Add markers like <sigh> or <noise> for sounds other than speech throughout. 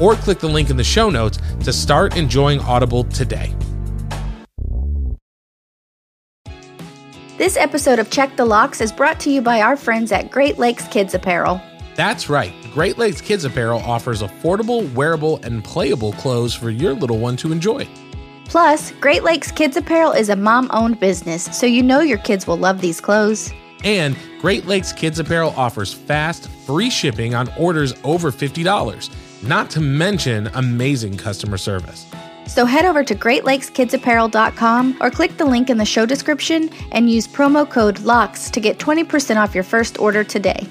or click the link in the show notes to start enjoying Audible today. This episode of Check the Locks is brought to you by our friends at Great Lakes Kids Apparel. That's right. Great Lakes Kids Apparel offers affordable, wearable, and playable clothes for your little one to enjoy. Plus, Great Lakes Kids Apparel is a mom owned business, so you know your kids will love these clothes. And Great Lakes Kids Apparel offers fast, free shipping on orders over $50 not to mention amazing customer service. So head over to GreatLakesKidsApparel.com or click the link in the show description and use promo code LOCKS to get 20% off your first order today.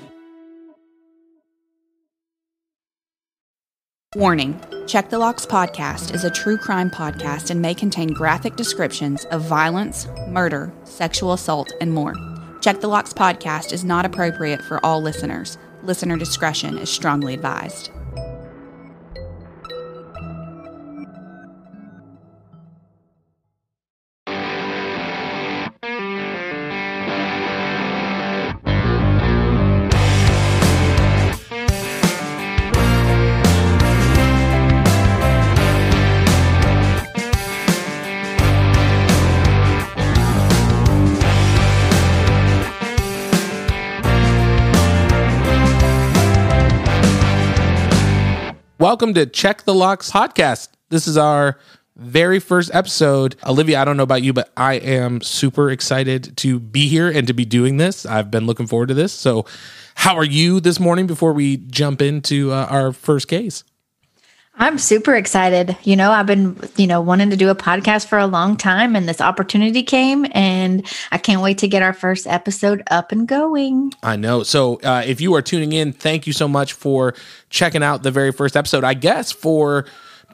Warning Check the Locks podcast is a true crime podcast and may contain graphic descriptions of violence, murder, sexual assault, and more. Check the Locks podcast is not appropriate for all listeners. Listener discretion is strongly advised. Welcome to Check the Locks podcast. This is our very first episode. Olivia, I don't know about you, but I am super excited to be here and to be doing this. I've been looking forward to this. So, how are you this morning before we jump into uh, our first case? I'm super excited. You know, I've been, you know, wanting to do a podcast for a long time and this opportunity came and I can't wait to get our first episode up and going. I know. So, uh, if you are tuning in, thank you so much for checking out the very first episode. I guess for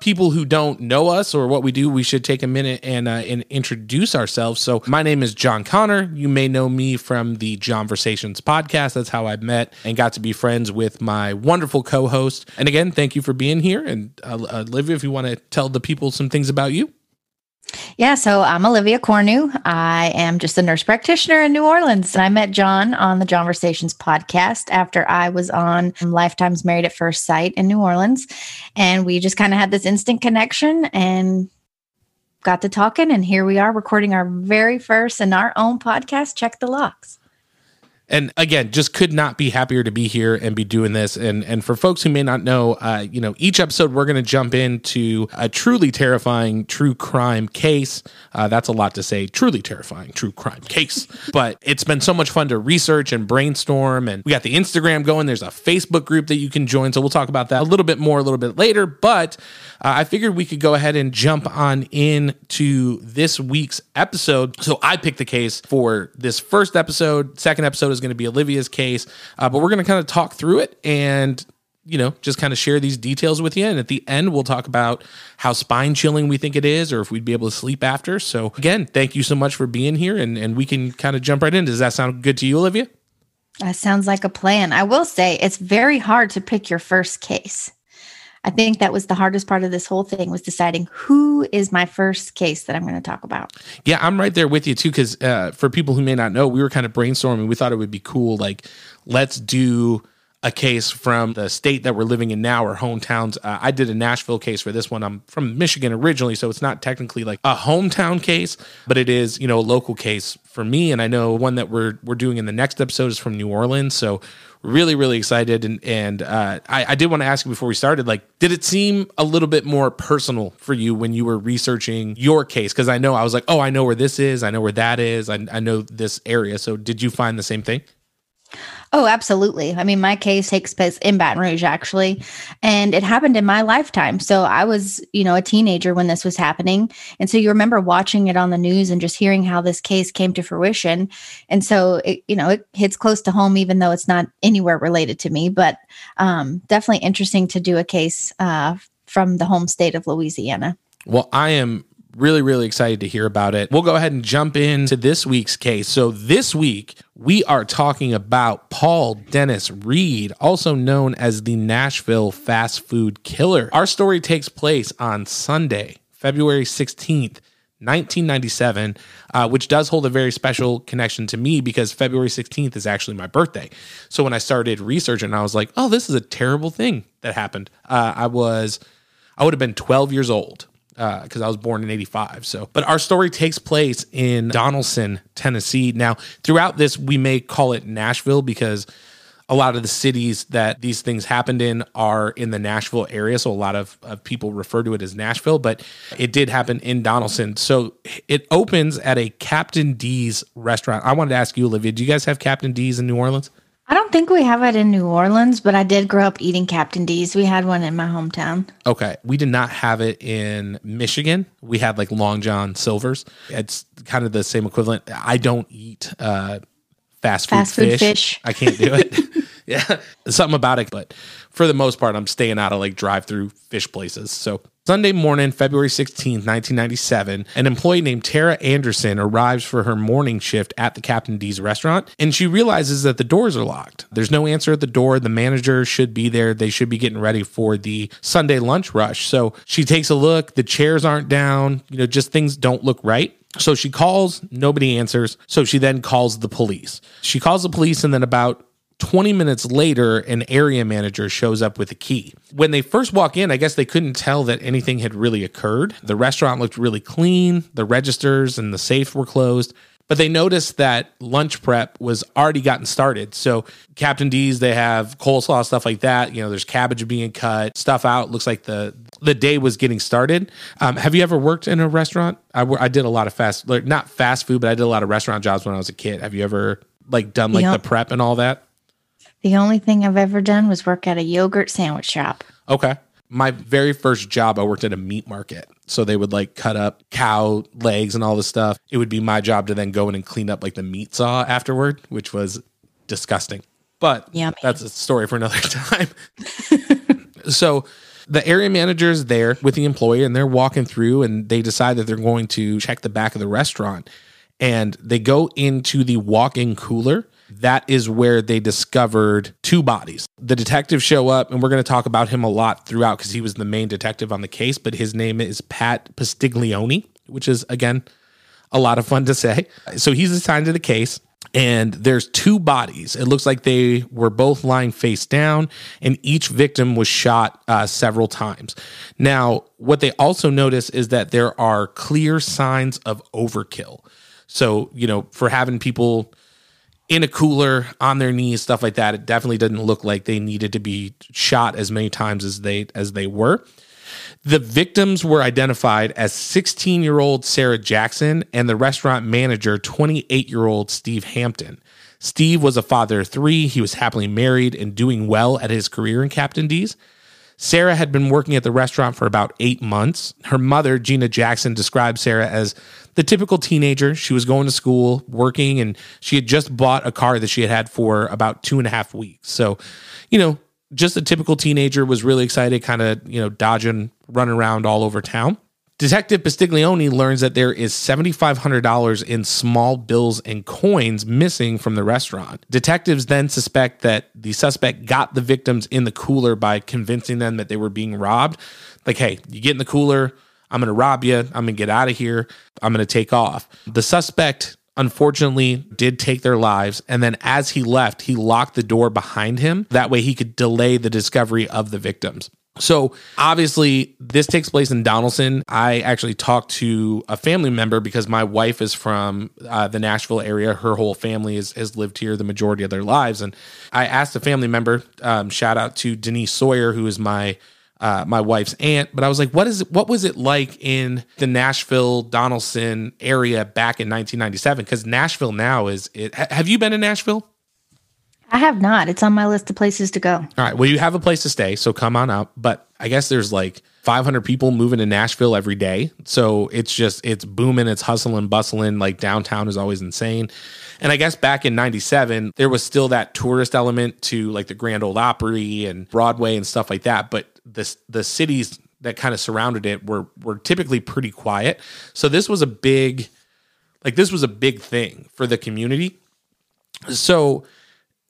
people who don't know us or what we do, we should take a minute and uh, and introduce ourselves. So, my name is John Conner. You may know me from the Johnversations podcast. That's how I met and got to be friends with my wonderful co-host. And again, thank you for being here. And uh, Olivia, if you want to tell the people some things about you. Yeah, so I'm Olivia Cornu. I am just a nurse practitioner in New Orleans. And I met John on the John Johnversations podcast after I was on Lifetime's Married at First Sight in New Orleans. And we just kind of had this instant connection and got to talking. And here we are recording our very first and our own podcast, Check the Locks and again just could not be happier to be here and be doing this. And and for folks who may not know uh, you know each episode we're going to jump into a truly terrifying true crime case. Uh, that's a lot to say. Truly terrifying true crime case. <laughs> But it's been so much fun to research and brainstorm. And we got the instagram going. There's a facebook group that you can join. So we'll talk about that a little bit more a little bit later. But uh, i figured we could go ahead and jump on into this week's episode. So i picked the case for this first episode. Second episode is going to be Olivia's case, uh, but we're going to kind of talk through it and you know just kind of share these details with you. And at the end, we'll talk about how spine chilling we think it is, or if we'd be able to sleep after. So again, thank you so much for being here, and and we can kind of jump right in. Does that sound good to you, Olivia? That sounds like a plan. I will say it's very hard to pick your first case. I think that was the hardest part of this whole thing was deciding who is my first case that I'm going to talk about. Yeah, I'm right there with you too. Because uh, for people who may not know, we were kind of brainstorming. We thought it would be cool, like let's do a case from the state that we're living in now or hometowns. Uh, I did a Nashville case for this one. I'm from Michigan originally, so it's not technically like a hometown case, but it is, you know, a local case for me. And I know one that we're we're doing in the next episode is from New Orleans. So really, really excited. And and uh, I, I did want to ask you before we started, like, did it seem a little bit more personal for you when you were researching your case? Because I know I was like, oh, I know where this is, I know where that is, I, I know this area. So did you find the same thing? Oh, absolutely. I mean, my case takes place in Baton Rouge, actually, and it happened in my lifetime. So I was, you know, a teenager when this was happening. And so you remember watching it on the news and just hearing how this case came to fruition. And so, it, you know, it hits close to home, even though it's not anywhere related to me, but um, definitely interesting to do a case uh, from the home state of Louisiana. Well, I am really, really excited to hear about it. We'll go ahead and jump into this week's case. So, this week, we are talking about Paul Dennis Reid, also known as the Nashville fast food killer. Our story takes place on Sunday, February 16th. 1997, uh, which does hold a very special connection to me because February 16th is actually my birthday. So when I started researching, I was like, oh, this is a terrible thing that happened. Uh, I was, I would have been 12 years old because uh, I was born in 85. So, but our story takes place in Donelson, Tennessee. Now, throughout this, we may call it Nashville because a lot of the cities that these things happened in are in the Nashville area. So, a lot of, of people refer to it as Nashville, but it did happen in Donelson. So, it opens at a Captain D's restaurant. I wanted to ask you, Olivia, do you guys have Captain D's in New Orleans? I don't think we have it in New Orleans, but I did grow up eating Captain D's. We had one in my hometown. Okay. We did not have it in Michigan. We had like Long John Silver's. It's kind of the same equivalent. I don't eat uh, fast food, Fast food fish. fish. I can't do it. <laughs> <laughs> yeah. Something about it. But for the most part, I'm staying out of like drive through fish places. So Sunday morning, February 16th, 1997, an employee named Tara Anderson arrives for her morning shift at the Captain D's restaurant and she realizes that the doors are locked. There's no answer at the door. The manager should be there. They should be getting ready for the Sunday lunch rush. So she takes a look. The chairs aren't down. You know, just things don't look right. So she calls, nobody answers. So she then calls the police. She calls the police, and then about 20 minutes later, an area manager shows up with a key. When they first walk in, I guess they couldn't tell that anything had really occurred. The restaurant looked really clean, the registers and the safe were closed. But they noticed that lunch prep was already gotten started. So Captain D's, they have coleslaw stuff like that. You know, there's cabbage being cut, stuff out. Looks like the the day was getting started. Um, have you ever worked in a restaurant? I, I did a lot of fast, like, not fast food, but I did a lot of restaurant jobs when I was a kid. Have you ever like done like Yep. the prep and all that? The only thing I've ever done was work at a yogurt sandwich shop. Okay. My very first job, I worked at a meat market. So they would like cut up cow legs and all this stuff. It would be my job to then go in and clean up like the meat saw afterward, which was disgusting. But Yummy. that's a story for another <laughs> time. so the area manager is there with the employee and they're walking through and they decide that they're going to check the back of the restaurant. And they go into the walk in cooler. That is where they discovered two bodies. The detectives show up, and we're going to talk about him a lot throughout because he was the main detective on the case, but his name is Pat Pastiglione, which is, again, a lot of fun to say. So he's assigned to the case, and there's two bodies. It looks like they were both lying face down, and each victim was shot uh, several times. Now, what they also notice is that there are clear signs of overkill. So, you know, for having people in a cooler on their knees stuff like that it definitely didn't look like they needed to be shot as many times as they as they were the victims were identified as 16 year old Sarah Jackson and the restaurant manager, 28 year old Steve Hampton. Steve was a father of three. He was happily married and doing well at his career in Captain D's. Sarah had been working at the restaurant for about eight months. Her mother, Gina Jackson, described Sarah as the typical teenager. She was going to school, working, and she had just bought a car that she had had for about two and a half weeks. So, you know, just a typical teenager was really excited, kind of, you know, dodging, running around all over town. Detective Pastiglione learns that there is $7,500 in small bills and coins missing from the restaurant. Detectives then suspect that the suspect got the victims in the cooler by convincing them that they were being robbed. Like, hey, you get in the cooler, I'm going to rob you, I'm going to get out of here, I'm going to take off. The suspect unfortunately did take their lives. And then as he left, he locked the door behind him. That way he could delay the discovery of the victims. So obviously, this takes place in Donelson. I actually talked to a family member because my wife is from uh, the Nashville area. Her whole family is, has lived here the majority of their lives, and I asked a family member. Um, shout out to Denise Sawyer, who is my uh, my wife's aunt. But I was like, what is it? What was it like in the Nashville Donelson area back in 1997? Because Nashville now is. It, have you been in Nashville? I have not. It's on my list of places to go. All right. Well, you have a place to stay, so come on out. But I guess there's like 500 people moving to Nashville every day. So it's just, it's booming, it's hustling, bustling. Like downtown is always insane. And I guess back in 97, there was still that tourist element to like the Grand Ole Opry and Broadway and stuff like that. But the, the cities that kind of surrounded it were, were typically pretty quiet. So this was a big, like, this was a big thing for the community. So,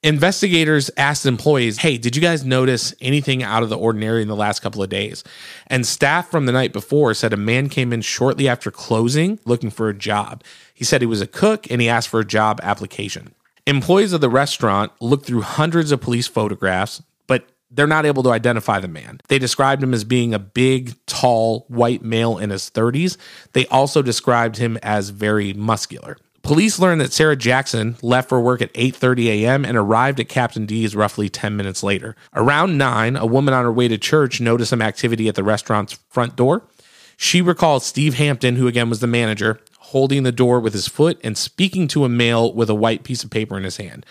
Investigators asked employees, Hey, did you guys notice anything out of the ordinary in the last couple of days? And staff from the night before said a man came in shortly after closing looking for a job. He said he was a cook and he asked for a job application. Employees of the restaurant looked through hundreds of police photographs, but they're not able to identify the man. They described him as being a big, tall, white male in his 30s. They also described him as very muscular. Police learned that Sarah Jackson left for work at 8:30 a.m. and arrived at Captain D's roughly 10 minutes later. Around 9, a woman on her way to church noticed some activity at the restaurant's front door. She recalled Steve Hampton, who again was the manager, holding the door with his foot and speaking to a male with a white piece of paper in his hand.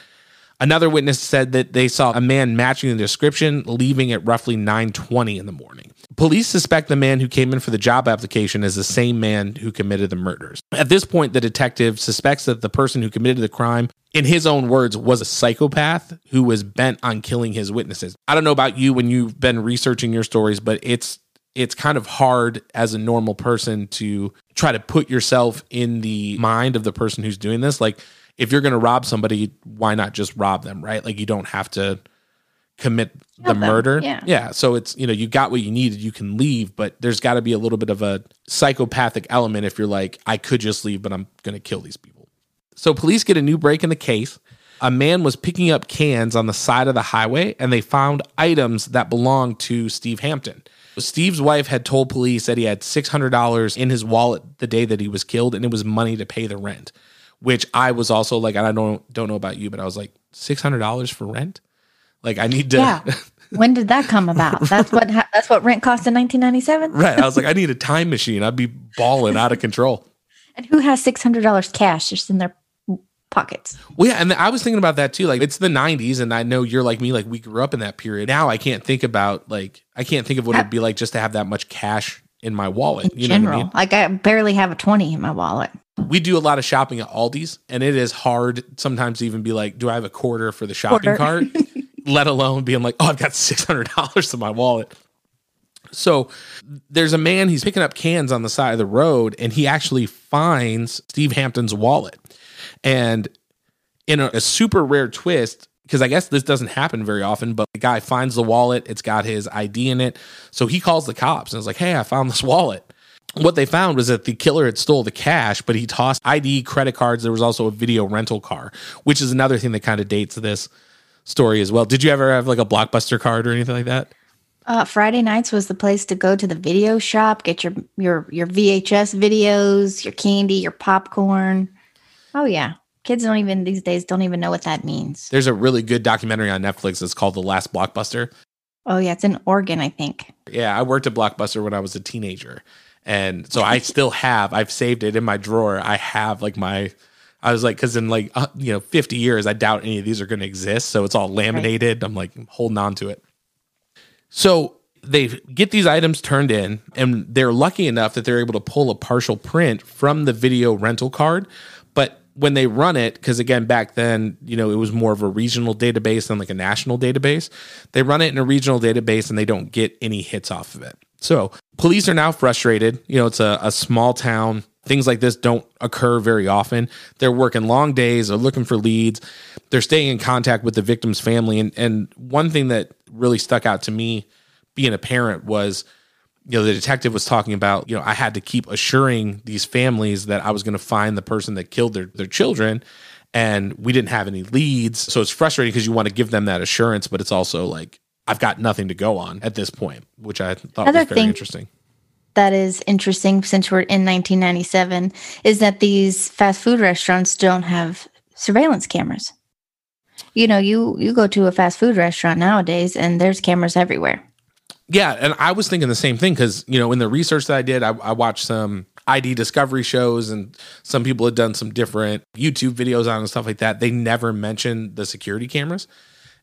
Another witness said that they saw a man matching the description leaving at roughly 9:20 in the morning. Police suspect the man who came in for the job application is the same man who committed the murders. At this point, the detective suspects that the person who committed the crime, in his own words, was a psychopath who was bent on killing his witnesses. I don't know about you when you've been researching your stories, but it's it's kind of hard as a normal person to try to put yourself in the mind of the person who's doing this. Like if you're going to rob somebody, why not just rob them, right? Like you don't have to commit the them, murder. yeah. Yeah. So it's, you know, you got what you needed, you can leave, but there's got to be a little bit of a psychopathic element if you're like, I could just leave, but I'm going to kill these people. So police get a new break in the case. A man was picking up cans on the side of the highway and they found items that belonged to Steve Hampton. Steve's wife had told police that he had $600 in his wallet the day that he was killed and it was money to pay the rent, which I was also like I don't don't know about you, but I was like $600 for rent? Like I need to Yeah. When did that come about? <laughs> That's what that's what rent cost in 1997. Right. I was like I need a time machine. I'd be balling out of control. And who has six hundred dollars cash just in their pockets? Well, yeah, and I was thinking about that too. Like, it's the '90s, and I know you're like me. Like, we grew up in that period. Now, I can't think about like I can't think of what it'd be like just to have that much cash in my wallet. In you general, know what I mean? like I barely have a twenty in my wallet. We do a lot of shopping at Aldi's, and it is hard sometimes to even be like, "Do I have a quarter for the shopping Quarter. cart?" <laughs> Let alone being like, "Oh, I've got six hundred dollars in my wallet." So there's a man, he's picking up cans on the side of the road, and he actually finds Steve Hampton's wallet. And in a, a super rare twist, because I guess this doesn't happen very often, but the guy finds the wallet, it's got his ID in it. So he calls the cops and is like, Hey, I found this wallet. What they found was that the killer had stole the cash, but he tossed ID, credit cards. There was also a video rental car, which is another thing that kind of dates this story as well. Did you ever have like a blockbuster card or anything like that? Uh, Friday nights was the place to go to the video shop, get your your your VHS videos, your candy, your popcorn. Oh yeah, kids don't even these days don't even know what that means. There's a really good documentary on Netflix that's called The Last Blockbuster. Oh yeah, it's in Oregon, I think. Yeah, I worked at Blockbuster when I was a teenager. And so I still have, I've saved it in my drawer. I have like my, I was like, because in like, uh, you know, 50 years, I doubt any of these are going to exist. So it's all laminated. I'm like holding on to it. So they get these items turned in, and they're lucky enough that they're able to pull a partial print from the video rental card. When they run it, because again, back then, you know, it was more of a regional database than like a national database. They run it in a regional database and they don't get any hits off of it. So police are now frustrated. You know, it's a, a small town. Things like this don't occur very often. They're working long days, they're looking for leads, they're staying in contact with the victim's family. And, and one thing that really stuck out to me being a parent was you know, the detective was talking about, you know, I had to keep assuring these families that I was going to find the person that killed their, their children. And we didn't have any leads. So it's frustrating because you want to give them that assurance, but it's also like, I've got nothing to go on at this point, which I thought Other was very interesting. that is interesting since we're in 1997 is that these fast food restaurants don't have surveillance cameras. You know, you you go to a fast food restaurant nowadays and there's cameras everywhere. Yeah, and I was thinking the same thing because you know in the research that I did, I, I watched some ID discovery shows, and some people had done some different YouTube videos on and stuff like that. They never mentioned the security cameras,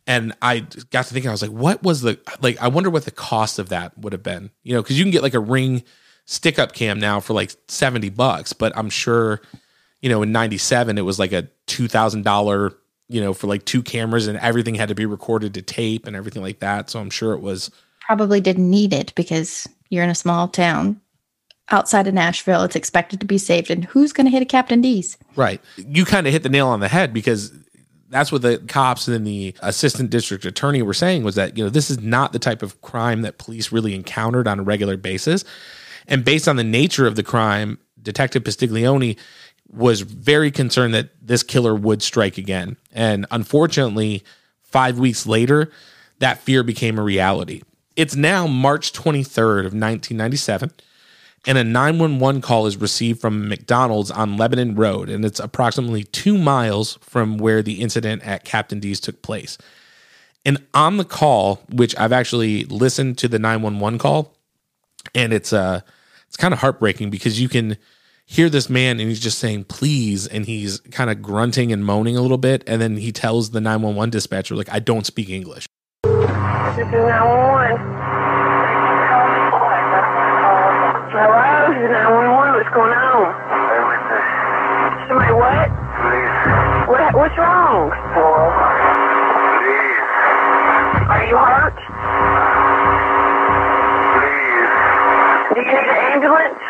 and I got to thinking, I was like, what was the like? I wonder what the cost of that would have been. You know, because you can get like a ring stick up cam now for like seventy bucks, but I'm sure, you know, in '97 it was like a two thousand dollar. You know, for like two cameras and everything had to be recorded to tape and everything like that. So I'm sure it was Probably didn't need it because you're in a small town outside of Nashville. It's expected to be saved. And who's going to hit a Captain D's? Right. You kind of hit the nail on the head because that's what the cops and the assistant district attorney were saying was that, you know, this is not the type of crime that police really encountered on a regular basis. And based on the nature of the crime, Detective Pastiglione was very concerned that this killer would strike again. And unfortunately, five weeks later, that fear became a reality. It's now March 23rd of 1997 and a 911 call is received from McDonald's on Lebanon Road, and it's approximately two miles from where the incident at Captain D's took place. And on the call, which I've actually listened to the 911 call, and it's uh it's kind of heartbreaking because you can hear this man and he's just saying please and he's kind of grunting and moaning a little bit and then he tells the 911 dispatcher like I don't speak English. This is 911. Hello, this is 911. What's going on? Somebody what? What? What's wrong? Are you hurt? Do you need an ambulance?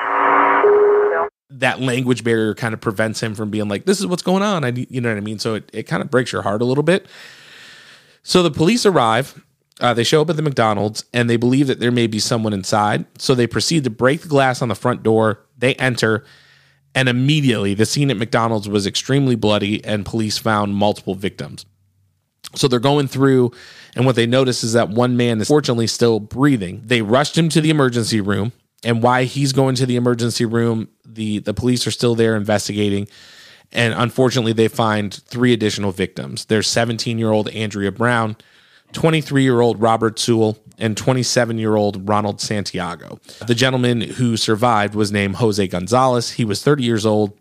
that language barrier kind of prevents him from being like, this is what's going on. I, you know what I mean? So it, it kind of breaks your heart a little bit. So the police arrive. Uh, they show up at the McDonald's and they believe that there may be someone inside. So they proceed to break the glass on the front door. They enter, and immediately the scene at McDonald's was extremely bloody, and police found multiple victims. So they're going through, and what they notice is that one man is fortunately still breathing. They rushed him to the emergency room, and why he's going to the emergency room, the the police are still there investigating. And unfortunately, they find three additional victims. There's 17 year old Andrea Brown, 23 year old Robert Sewell, and 27 year old Ronald Santiago. The gentleman who survived was named Jose Gonzalez. He was 30 years old,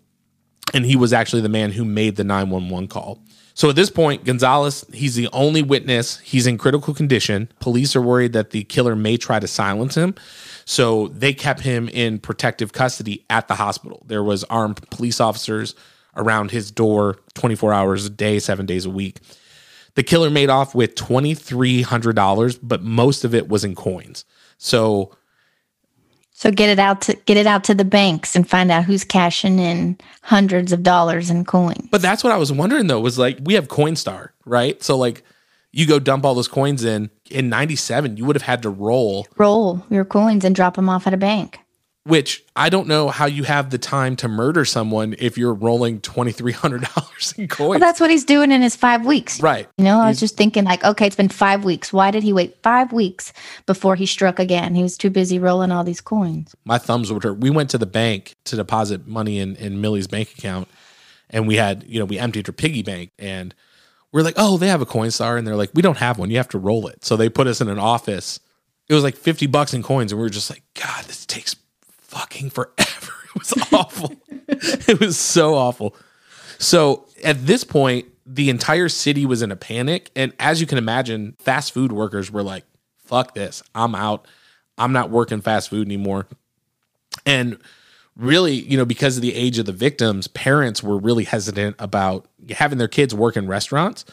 and he was actually the man who made the 911 call. So at this point, Gonzalez, he's the only witness. He's in critical condition. Police are worried that the killer may try to silence him. So they kept him in protective custody at the hospital. There was armed police officers around his door 24 hours a day, 7 days a week. The killer made off with $2300, but most of it was in coins. So So get it out to get it out to the banks and find out who's cashing in hundreds of dollars in coins. But that's what I was wondering though, was like we have Coinstar, right? So like you go dump all those coins in in 97, you would have had to roll, Roll your coins and drop them off at a bank. Which I don't know how you have the time to murder someone if you're rolling $2300 <laughs> in coins. Well, that's what he's doing in his five weeks. right. You know, I was just thinking, like, okay, it's been five weeks. Why did he wait five weeks before he struck again? He was too busy rolling all these coins. my thumbs would hurt. We went to the bank to deposit money in, in Millie's bank account and we had, you know, we emptied her piggy bank and we're like, oh, they have a Coinstar. And they're like, we don't have one. You have to roll it. So they put us in an office. It was like 50 bucks in coins. And we were just like, God, this takes fucking forever. <laughs> It was awful. it was so awful. So at this point, the entire city was in a panic. And as you can imagine, fast food workers were like, fuck this. I'm out. I'm not working fast food anymore. And really, you know, because of the age of the victims, parents were really hesitant about having their kids work in restaurants.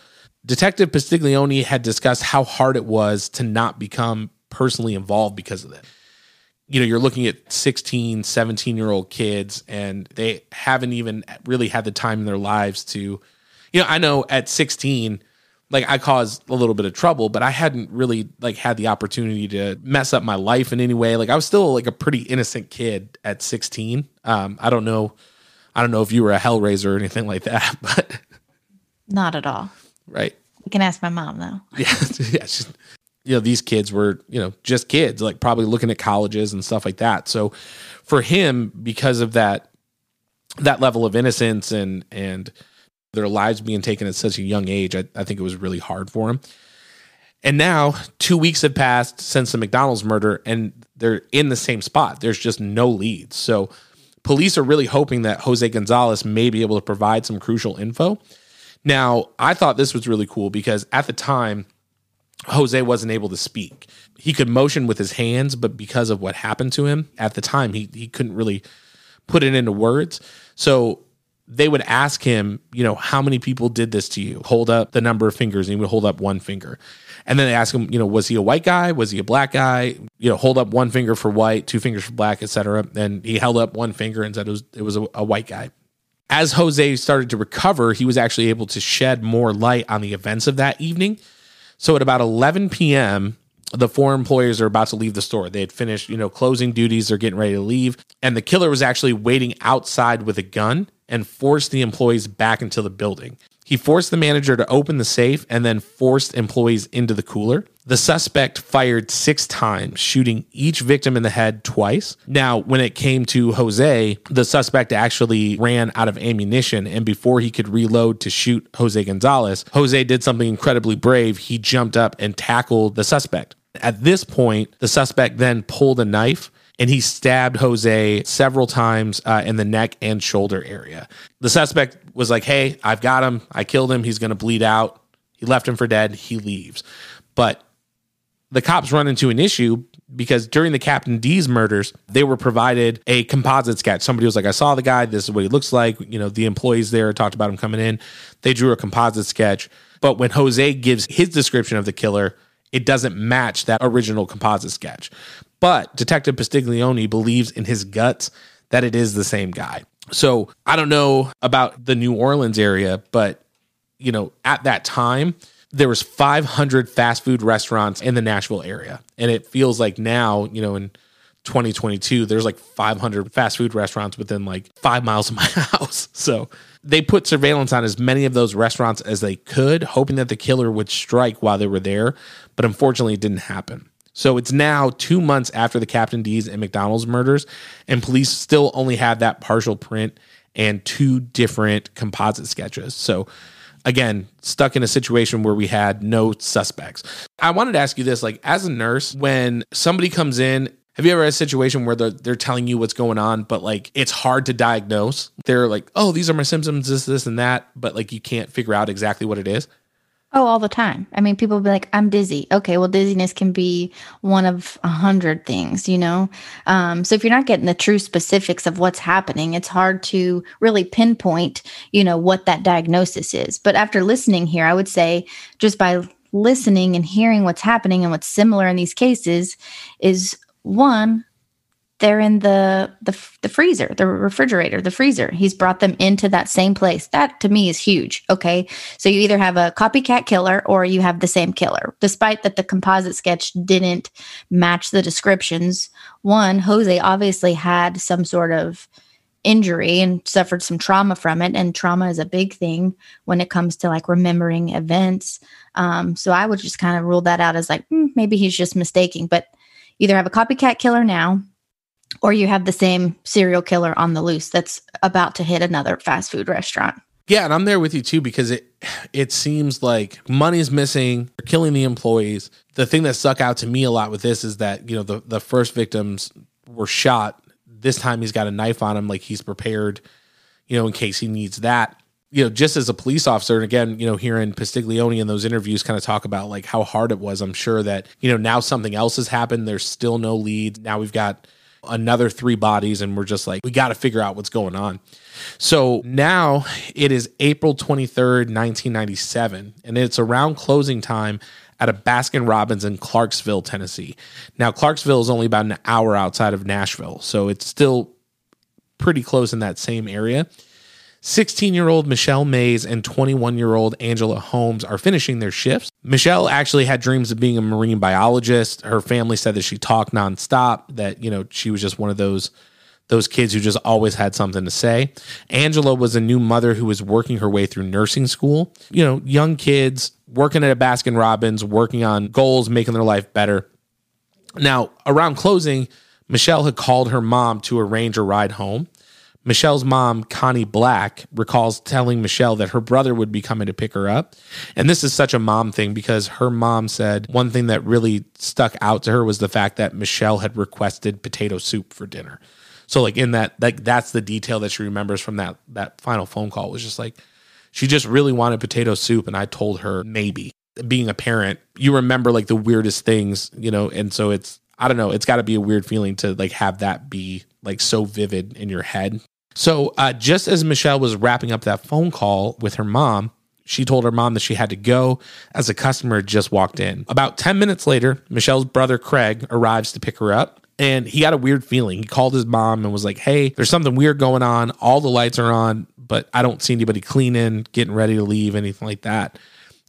Detective Pastiglione had discussed how hard it was to not become personally involved because of that. You know, you're looking at 16, 17 year old kids, and they haven't even really had the time in their lives to, you know, I know at 16, like I caused a little bit of trouble, but I hadn't really like had the opportunity to mess up my life in any way. Like I was still like a pretty innocent kid at 16. Um, I don't know, I don't know if you were a hellraiser or anything like that, <laughs> but Not at all. right. You can ask my mom though. <laughs> Yeah, <laughs> yeah. She's, you know, these kids were, you know, just kids, like probably looking at colleges and stuff like that. So for him, because of that, that level of innocence and and their lives being taken at such a young age, I, I think it was really hard for him. And now two weeks have passed since the McDonald's murder, and they're in the same spot. There's just no leads. So police are really hoping that Jose Gonzalez may be able to provide some crucial info. Now, I thought this was really cool because at the time, Jose wasn't able to speak. He could motion with his hands, but because of what happened to him at the time, he, he couldn't really put it into words. So they would ask him, you know, how many people did this to you? Hold up the number of fingers, and he would hold up one finger. And then they ask him, you know, was he a white guy? Was he a black guy? You know, hold up one finger for white, two fingers for black, etc. And he held up one finger and said it was it was a, a white guy as Jose started to recover, he was actually able to shed more light on the events of that evening. So at about 11 p.m., the four employees are about to leave the store. They had finished, you know, closing duties, they're getting ready to leave, and the killer was actually waiting outside with a gun and forced the employees back into the building. He forced the manager to open the safe and then forced employees into the cooler. The suspect fired six times, shooting each victim in the head twice. Now, when it came to Jose, the suspect actually ran out of ammunition. And before he could reload to shoot Jose Gonzalez, Jose did something incredibly brave. He jumped up and tackled the suspect. At this point, the suspect then pulled a knife and he stabbed Jose several times uh, in the neck and shoulder area. The suspect was like, Hey, I've got him. I killed him. He's going to bleed out. He left him for dead. He leaves. But the cops run into an issue because during the Captain D's murders, they were provided a composite sketch. Somebody was like, I saw the guy. This is what he looks like. You know, the employees there talked about him coming in. They drew a composite sketch. But when Jose gives his description of the killer, it doesn't match that original composite sketch. But Detective Pastiglione believes in his guts that it is the same guy. So I don't know about the New Orleans area, but you know, at that time, there was 500 fast food restaurants in the Nashville area. And it feels like now, you know, in 2022, there's like 500 fast food restaurants within like five miles of my <laughs> house. So they put surveillance on as many of those restaurants as they could, hoping that the killer would strike while they were there. But unfortunately, it didn't happen. So it's now two months after the Captain D's and McDonald's murders, and police still only have that partial print and two different composite sketches. So again, stuck in a situation where we had no suspects. I wanted to ask you this like, as a nurse, when somebody comes in, have you ever had a situation where they're, they're telling you what's going on, but like it's hard to diagnose? They're like, oh, these are my symptoms, this, this, and that, but like you can't figure out exactly what it is. Oh, all the time. I mean, people be like, I'm dizzy. Okay, well, dizziness can be one of a hundred things, you know? Um, so if you're not getting the true specifics of what's happening, it's hard to really pinpoint, you know, what that diagnosis is. But after listening here, I would say just by listening and hearing what's happening and what's similar in these cases is one, they're in the, the the freezer, the refrigerator, the freezer. He's brought them into that same place. That to me is huge. Okay, so you either have a copycat killer or you have the same killer. Despite that, the composite sketch didn't match the descriptions. One, Jose obviously had some sort of injury and suffered some trauma from it, and trauma is a big thing when it comes to like remembering events. Um, so I would just kind of rule that out as like hmm, maybe he's just mistaking, but either have a copycat killer now or you have the same serial killer on the loose that's about to hit another fast food restaurant. Yeah, and I'm there with you too because it it seems like money's missing, they're killing the employees. The thing that stuck out to me a lot with this is that, you know, the, the first victims were shot. This time he's got a knife on him, like he's prepared, you know, in case he needs that. You know, just as a police officer, and again, you know, hearing Pastiglione in those interviews kind of talk about like how hard it was, I'm sure that, you know, now something else has happened. There's still no lead. Now we've got another three bodies and we're just like we got to figure out what's going on. So now it is april 23rd 1997 and it's around closing time at a baskin robbins in clarksville tennessee. Now clarksville is only about an hour outside of nashville so it's still pretty close in that same area 16 year old Michelle Mays and 21 year old Angela Holmes are finishing their shifts. Michelle actually had dreams of being a marine biologist. Her family said that she talked nonstop, that, you know, she was just one of those those kids who just always had something to say. Angela was a new mother who was working her way through nursing school. You know, young kids working at a Baskin Robbins, working on goals, making their life better. Now, around closing, Michelle had called her mom to arrange a ride home. Michelle's mom, Connie Black, recalls telling Michelle that her brother would be coming to pick her up. And this is such a mom thing because her mom said one thing that really stuck out to her was the fact that Michelle had requested potato soup for dinner. So like in that like that's the detail that she remembers from that that final phone call was just like she just really wanted potato soup and I told her maybe. Being a parent, you remember like the weirdest things, you know, and so it's I don't know, it's got to be a weird feeling to like have that be like so vivid in your head. So, uh, just as Michelle was wrapping up that phone call with her mom, she told her mom that she had to go as a customer just walked in. About 10 minutes later, Michelle's brother Craig arrives to pick her up and he had a weird feeling. He called his mom and was like, Hey, there's something weird going on. All the lights are on, but I don't see anybody cleaning, getting ready to leave, anything like that.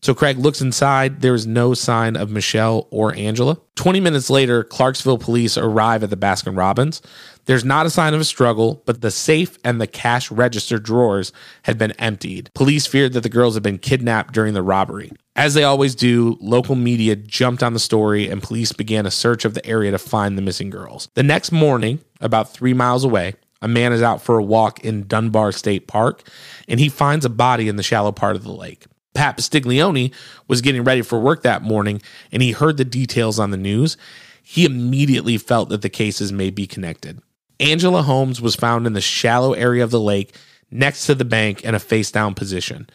So Craig looks inside. There's no sign of Michelle or Angela. 20 minutes later, Clarksville police arrive at the Baskin Robbins. There's not a sign of a struggle, but the safe and the cash register drawers had been emptied. Police feared that the girls had been kidnapped during the robbery. As they always do, local media jumped on the story and police began a search of the area to find the missing girls. The next morning, about three miles away, a man is out for a walk in Dunbar State Park and he finds a body in the shallow part of the lake. Pat Pastiglione was getting ready for work that morning and he heard the details on the news. He immediately felt that the cases may be connected. Angela Holmes was found in the shallow area of the lake next to the bank in a face down position.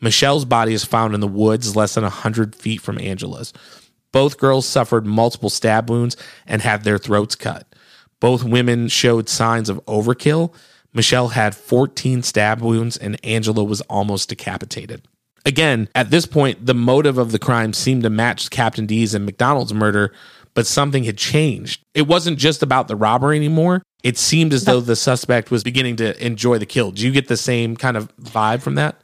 Michelle's body is found in the woods less than 100 feet from Angela's. Both girls suffered multiple stab wounds and had their throats cut. Both women showed signs of overkill. Michelle had 14 stab wounds and Angela was almost decapitated. Again, at this point, the motive of the crime seemed to match Captain D's and McDonald's murder, but something had changed. It wasn't just about the robbery anymore. It seemed as though the suspect was beginning to enjoy the kill. Do you get the same kind of vibe from that?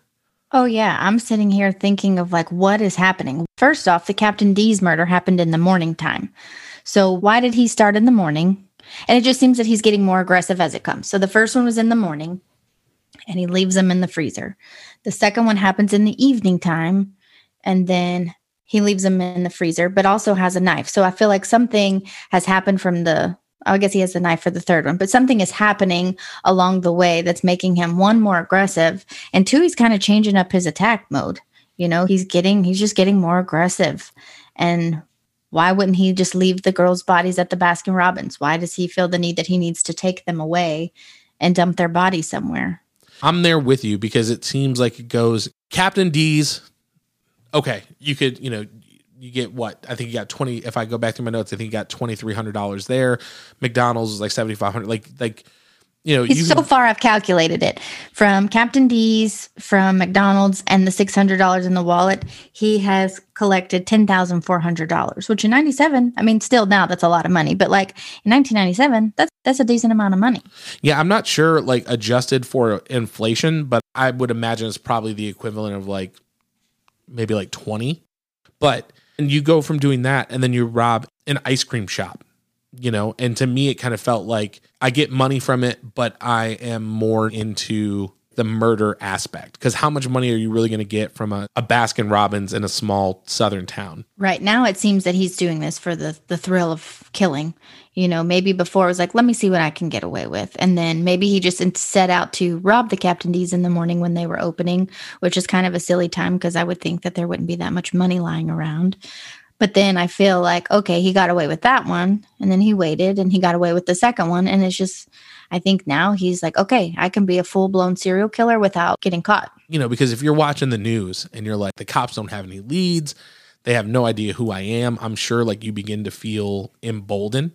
Oh, yeah. I'm sitting here thinking of like, what is happening? First off, the Captain D's murder happened in the morning time. So, why did he start in the morning? And it just seems that he's getting more aggressive as it comes. So, the first one was in the morning and he leaves them in the freezer. The second one happens in the evening time, and then he leaves them in the freezer, but also has a knife. So I feel like something has happened from the I guess he has the knife for the third one, but something is happening along the way that's making him one more aggressive, and two, he's kind of changing up his attack mode. You know, he's getting he's just getting more aggressive. And why wouldn't he just leave the girls' bodies at the Baskin Robbins? Why does he feel the need that he needs to take them away and dump their bodies somewhere? I'm there with you because it seems like it goes Captain D's. Okay, you could, you know, you get what I think you got twenty. If I go back through my notes, I think you got twenty three hundred dollars there. McDonald's is like seventy five hundred. Like like you know, He's you so can- far I've calculated it from Captain D's, from McDonald's, and the six hundred dollars in the wallet. He has collected ten thousand four hundred dollars, which in ninety seven, I mean, still now that's a lot of money, but like in nineteen ninety seven, that's that's a decent amount of money. Yeah, I'm not sure like adjusted for inflation, but I would imagine it's probably the equivalent of like maybe like 20. But and you go from doing that and then you rob an ice cream shop, you know, and to me it kind of felt like I get money from it, but I am more into the murder aspect because how much money are you really going to get from a, a Baskin Robbins in a small southern town? Right now, it seems that he's doing this for the the thrill of killing. You know, maybe before it was like, let me see what I can get away with, and then maybe he just set out to rob the Captain D's in the morning when they were opening, which is kind of a silly time because I would think that there wouldn't be that much money lying around. But then I feel like, okay, he got away with that one, and then he waited and he got away with the second one, and it's just. I think now he's like, okay, I can be a full blown serial killer without getting caught. you know, because if you're watching the news and you're like, the cops don't have any leads, they have no idea who I am, I'm sure like you begin to feel emboldened,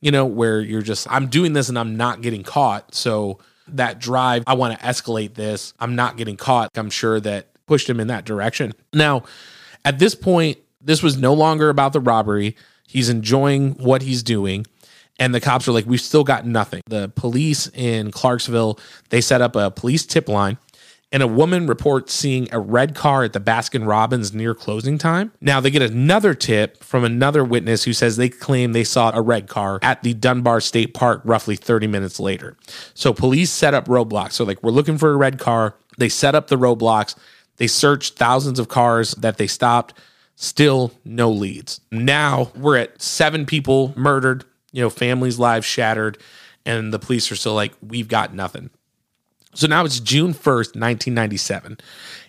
you know, where you're just, I'm doing this and I'm not getting caught. So that drive, I want to escalate this, I'm not getting caught. I'm sure that pushed him in that direction. Now, at this point, this was no longer about the robbery. He's enjoying what he's doing. And the cops are like, we've still got nothing. The police in Clarksville, they set up a police tip line and a woman reports seeing a red car at the Baskin Robbins near closing time. Now they get another tip from another witness who says they claim they saw a red car at the Dunbar State Park roughly 30 minutes later. So police set up roadblocks. So like we're looking for a red car. They set up the roadblocks. They searched thousands of cars that they stopped. Still no leads. Now we're at seven people murdered, you know, families' lives shattered, and the police are still like, we've got nothing. So now it's June 1st, 1997.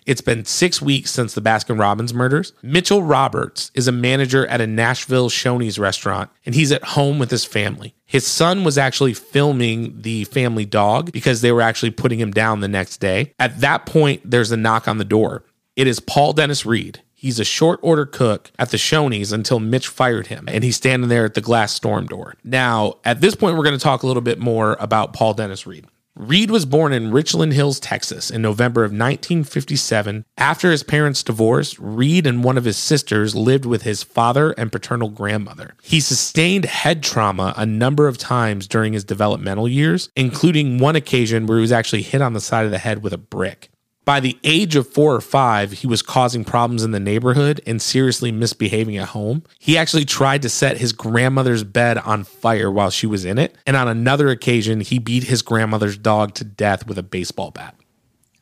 It's been six weeks since the Baskin Robbins murders. Mitchell Roberts is a manager at a Nashville Shoney's restaurant, and he's at home with his family. His son was actually filming the family dog because they were actually putting him down the next day. At that point, there's a knock on the door. It is Paul Dennis Reid. He's a short order cook at the Shoney's until Mitch fired him, and he's standing there at the glass storm door. Now, at this point, we're going to talk a little bit more about Paul Dennis Reid. Reid was born in Richland Hills, Texas in November of 1957. After his parents divorced, Reid and one of his sisters lived with his father and paternal grandmother. He sustained head trauma a number of times during his developmental years, including one occasion where he was actually hit on the side of the head with a brick. By the age of four or five, he was causing problems in the neighborhood and seriously misbehaving at home. He actually tried to set his grandmother's bed on fire while she was in it. And on another occasion, he beat his grandmother's dog to death with a baseball bat.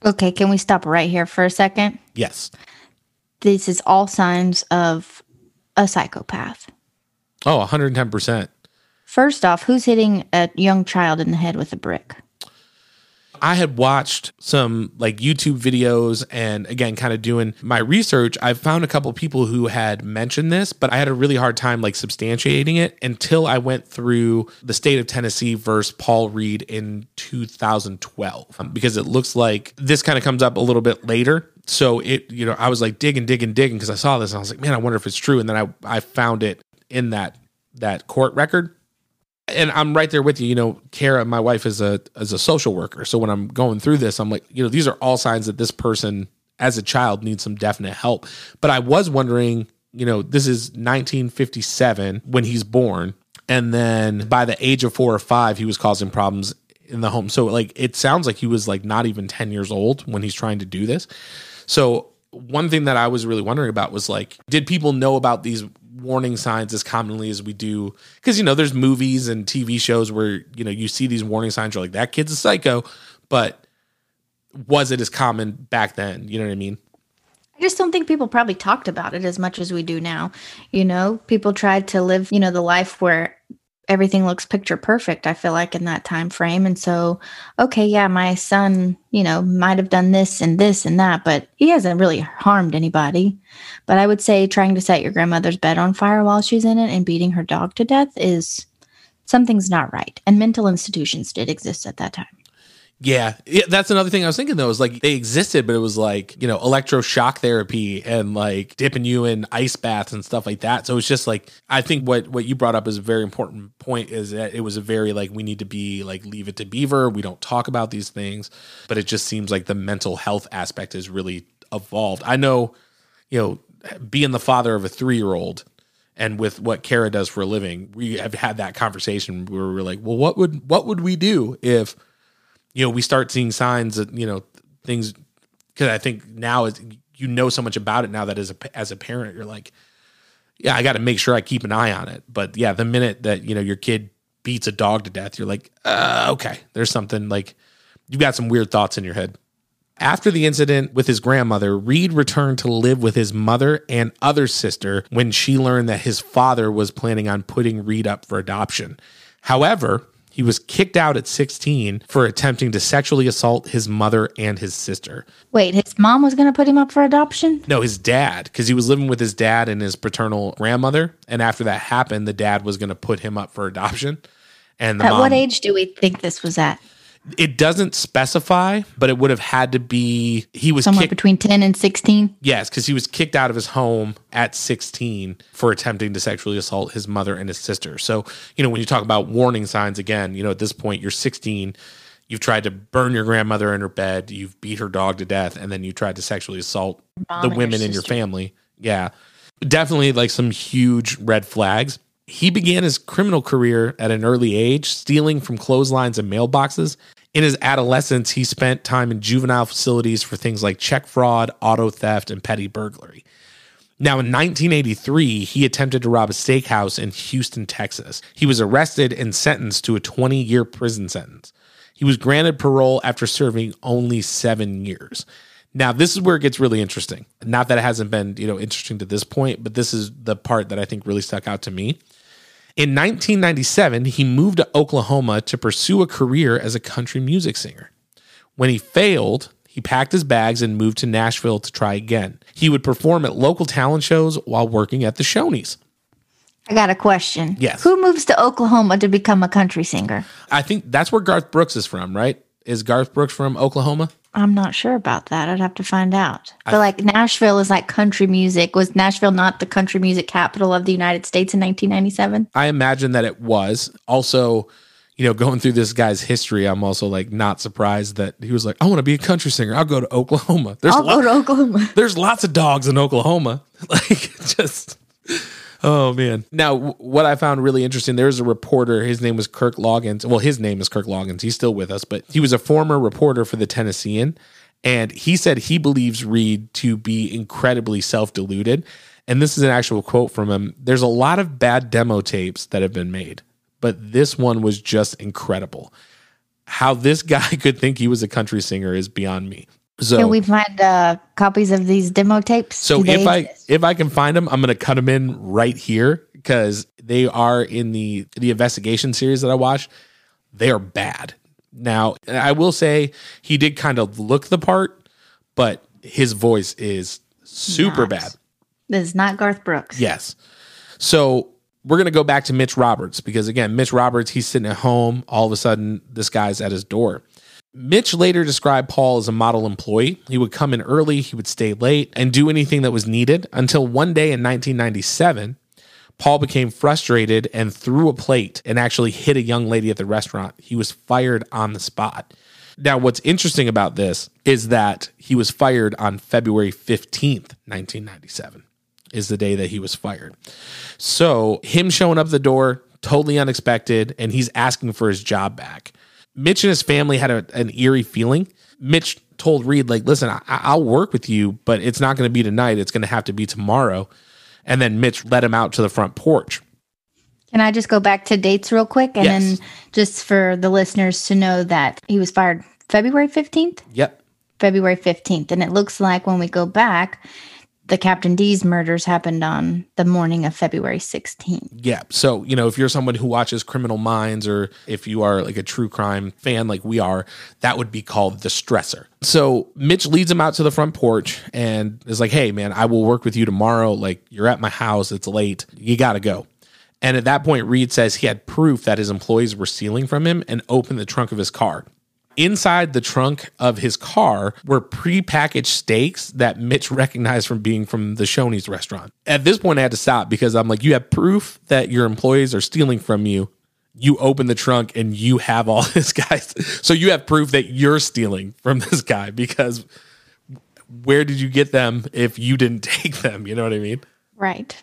Okay, can we stop right here for a second? Yes. This is all signs of a psychopath. Oh, 110%. First off, who's hitting a young child in the head with a brick? I had watched some like YouTube videos and again, kind of doing my research. I found a couple people who had mentioned this, but I had a really hard time like substantiating it until I went through the state of Tennessee versus Paul Reid in 2012 um, because it looks like this kind of comes up a little bit later. So it, you know, I was like digging, digging, digging because I saw this and I was like, man, I wonder if it's true. And then I, I found it in that that court record and I'm right there with you. You know, Kara, my wife is a as a social worker. So when I'm going through this, I'm like, you know, these are all signs that this person as a child needs some definite help. But I was wondering, you know, this is 1957 when he's born. And then by the age of four or five, he was causing problems in the home. So like it sounds like he was like not even 10 years old when he's trying to do this. So one thing that I was really wondering about was like, did people know about these warning signs as commonly as we do. Because you know there's movies and tv shows where you know you see these warning signs you're like that kid's a psycho. But was it as common back then? You know what i mean? I just don't think people probably talked about it as much as we do now. You know, people tried to live, you know, the life where everything looks picture perfect i feel like in that time frame. And so okay yeah my son you know might have done this and this and that but he hasn't really harmed anybody. But i would say trying to set your grandmother's bed on fire while she's in it and beating her dog to death is something's not right. And mental institutions did exist at that time yeah, yeah, that's another thing I was thinking though. Is like they existed, but it was like you know electroshock therapy and like dipping you in ice baths and stuff like that. So it's just like I think what what you brought up is a very important point. Is that it was a very like we need to be like leave it to Beaver. We don't talk about these things, but it just seems like the mental health aspect has really evolved. I know, you know, being the father of a three year old and with what Kara does for a living, we have had that conversation where we're like, well, what would what would we do if you know, we start seeing signs that you know things because I think now is you know so much about it now that as a as a parent you're like, yeah, I got to make sure I keep an eye on it. But yeah, the minute that you know your kid beats a dog to death, you're like, uh, okay, there's something like you've got some weird thoughts in your head. After the incident with his grandmother, Reid returned to live with his mother and other sister when she learned that his father was planning on putting Reid up for adoption. However, he was kicked out at 16 for attempting to sexually assault his mother and his sister. Wait, his mom was going to put him up for adoption? No, his dad, because he was living with his dad and his paternal grandmother. And after that happened, the dad was going to put him up for adoption. And at mom, what age do we think this was at? It doesn't specify, but it would have had to be. He was somewhere kicked, between 10 and 16. Yes, because he was kicked out of his home at 16 for attempting to sexually assault his mother and his sister. So, you know, when you talk about warning signs again, you know, at this point, you're 16. You've tried to burn your grandmother in her bed. You've beat her dog to death, and then you tried to sexually assault Mom the women your in your family. Yeah, definitely like some huge red flags. He began his criminal career at an early age, stealing from clotheslines and mailboxes, In his adolescence, he spent time in juvenile facilities for things like check fraud, auto theft, and petty burglary. Now, in 1983, he attempted to rob a steakhouse in Houston, Texas. He was arrested and sentenced to a 20 year prison sentence. He was granted parole after serving only seven years. Now, this is where it gets really interesting. Not that it hasn't been, you know, interesting to this point, but this is the part that I think really stuck out to me. In 1997, he moved to Oklahoma to pursue a career as a country music singer. When he failed, he packed his bags and moved to Nashville to try again. He would perform at local talent shows while working at the Shoney's. I got a question. Yes. Who moves to Oklahoma to become a country singer? I think that's where Garth Brooks is from, right? Is Garth Brooks from Oklahoma? I'm not sure about that. I'd have to find out. But like Nashville is like country music. Was Nashville not the country music capital of the United States in 1997? I imagine that it was. Also, you know, going through this guy's history, I'm also like not surprised that he was like, I want to be a country singer. I'll go to Oklahoma. There's I'll lo- go to Oklahoma. <laughs> there's lots of dogs in Oklahoma. <laughs> Like just oh man. Now what I found really interesting, there was a reporter, his name was Kirk Loggins. Well, his name is Kirk Loggins. He's still with us, but he was a former reporter for the Tennessean. And he said he believes Reid to be incredibly self-deluded. And this is an actual quote from him. There's a lot of bad demo tapes that have been made, but this one was just incredible. How this <laughs> guy could think he was a country singer is beyond me. So Can we find uh, copies of these demo tapes? so if I exist? if I can find them, I'm gonna cut them in right here because they are in the the investigation series that I watched. They are bad. Now I will say he did kind of look the part, but his voice is super Not. bad. this is not Garth Brooks. Yes. So we're going to go back to Mitch Roberts because, again, Mitch Roberts, he's sitting at home. All of a sudden, this guy's at his door. Mitch later described Paul as a model employee. He would come in early, he would stay late, and do anything that was needed until one day in 1997, Paul became frustrated and threw a plate and actually hit a young lady at the restaurant. He was fired on the spot. Now, what's interesting about this is that he was fired on February 15th, 1997 is the day that he was fired. So, him showing up the door, totally unexpected, and he's asking for his job back. Mitch and his family had a, an eerie feeling. Mitch told Reid, like, listen, I, I'll work with you, but it's not going to be tonight. It's going to have to be tomorrow. And then Mitch led him out to the front porch. Can I just go back to dates real quick? And Yes. then just for the listeners to know that he was fired February 15th? Yep. February 15th. And it looks like when we go back, the Captain D's murders happened on the morning of February 16th. Yeah. So, you know, if you're someone who watches Criminal Minds or if you are like a true crime fan like we are, that would be called the stressor. So, Mitch leads him out to the front porch and is like, hey, man, I will work with you tomorrow. Like, you're at my house. It's late. You got to go. And at that point, Reid says he had proof that his employees were stealing from him and opened the trunk of his car. Inside the trunk of his car were prepackaged steaks that Mitch recognized from being from the Shoney's restaurant. At this point, I had to stop because I'm like, you have proof that your employees are stealing from you. You open the trunk and you have all <laughs> this guys. So you have proof that you're stealing from this guy because where did you get them if you didn't <laughs> take them? You know what I mean? Right.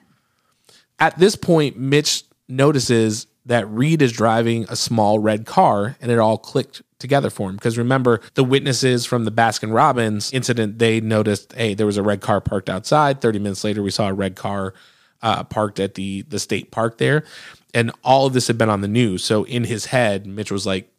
At this point, Mitch notices that Reid is driving a small red car and it all clicked together for him. Because remember, the witnesses from the Baskin Robbins incident, they noticed, hey, there was a red car parked outside. 30 minutes later, we saw a red car uh, parked at the, the state park there. And all of this had been on the news. So in his head, Mitch was like,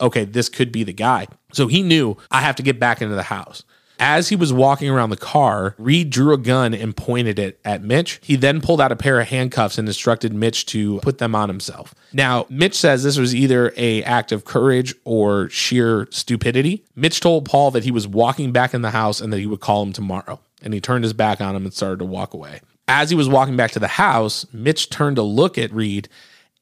okay, this could be the guy. So he knew I have to get back into the house. As he was walking around the car, Reid drew a gun and pointed it at Mitch. He then pulled out a pair of handcuffs and instructed Mitch to put them on himself. Now, Mitch says this was either a act of courage or sheer stupidity. Mitch told Paul that he was walking back in the house and that he would call him tomorrow. And he turned his back on him and started to walk away. As he was walking back to the house, Mitch turned to look at Reid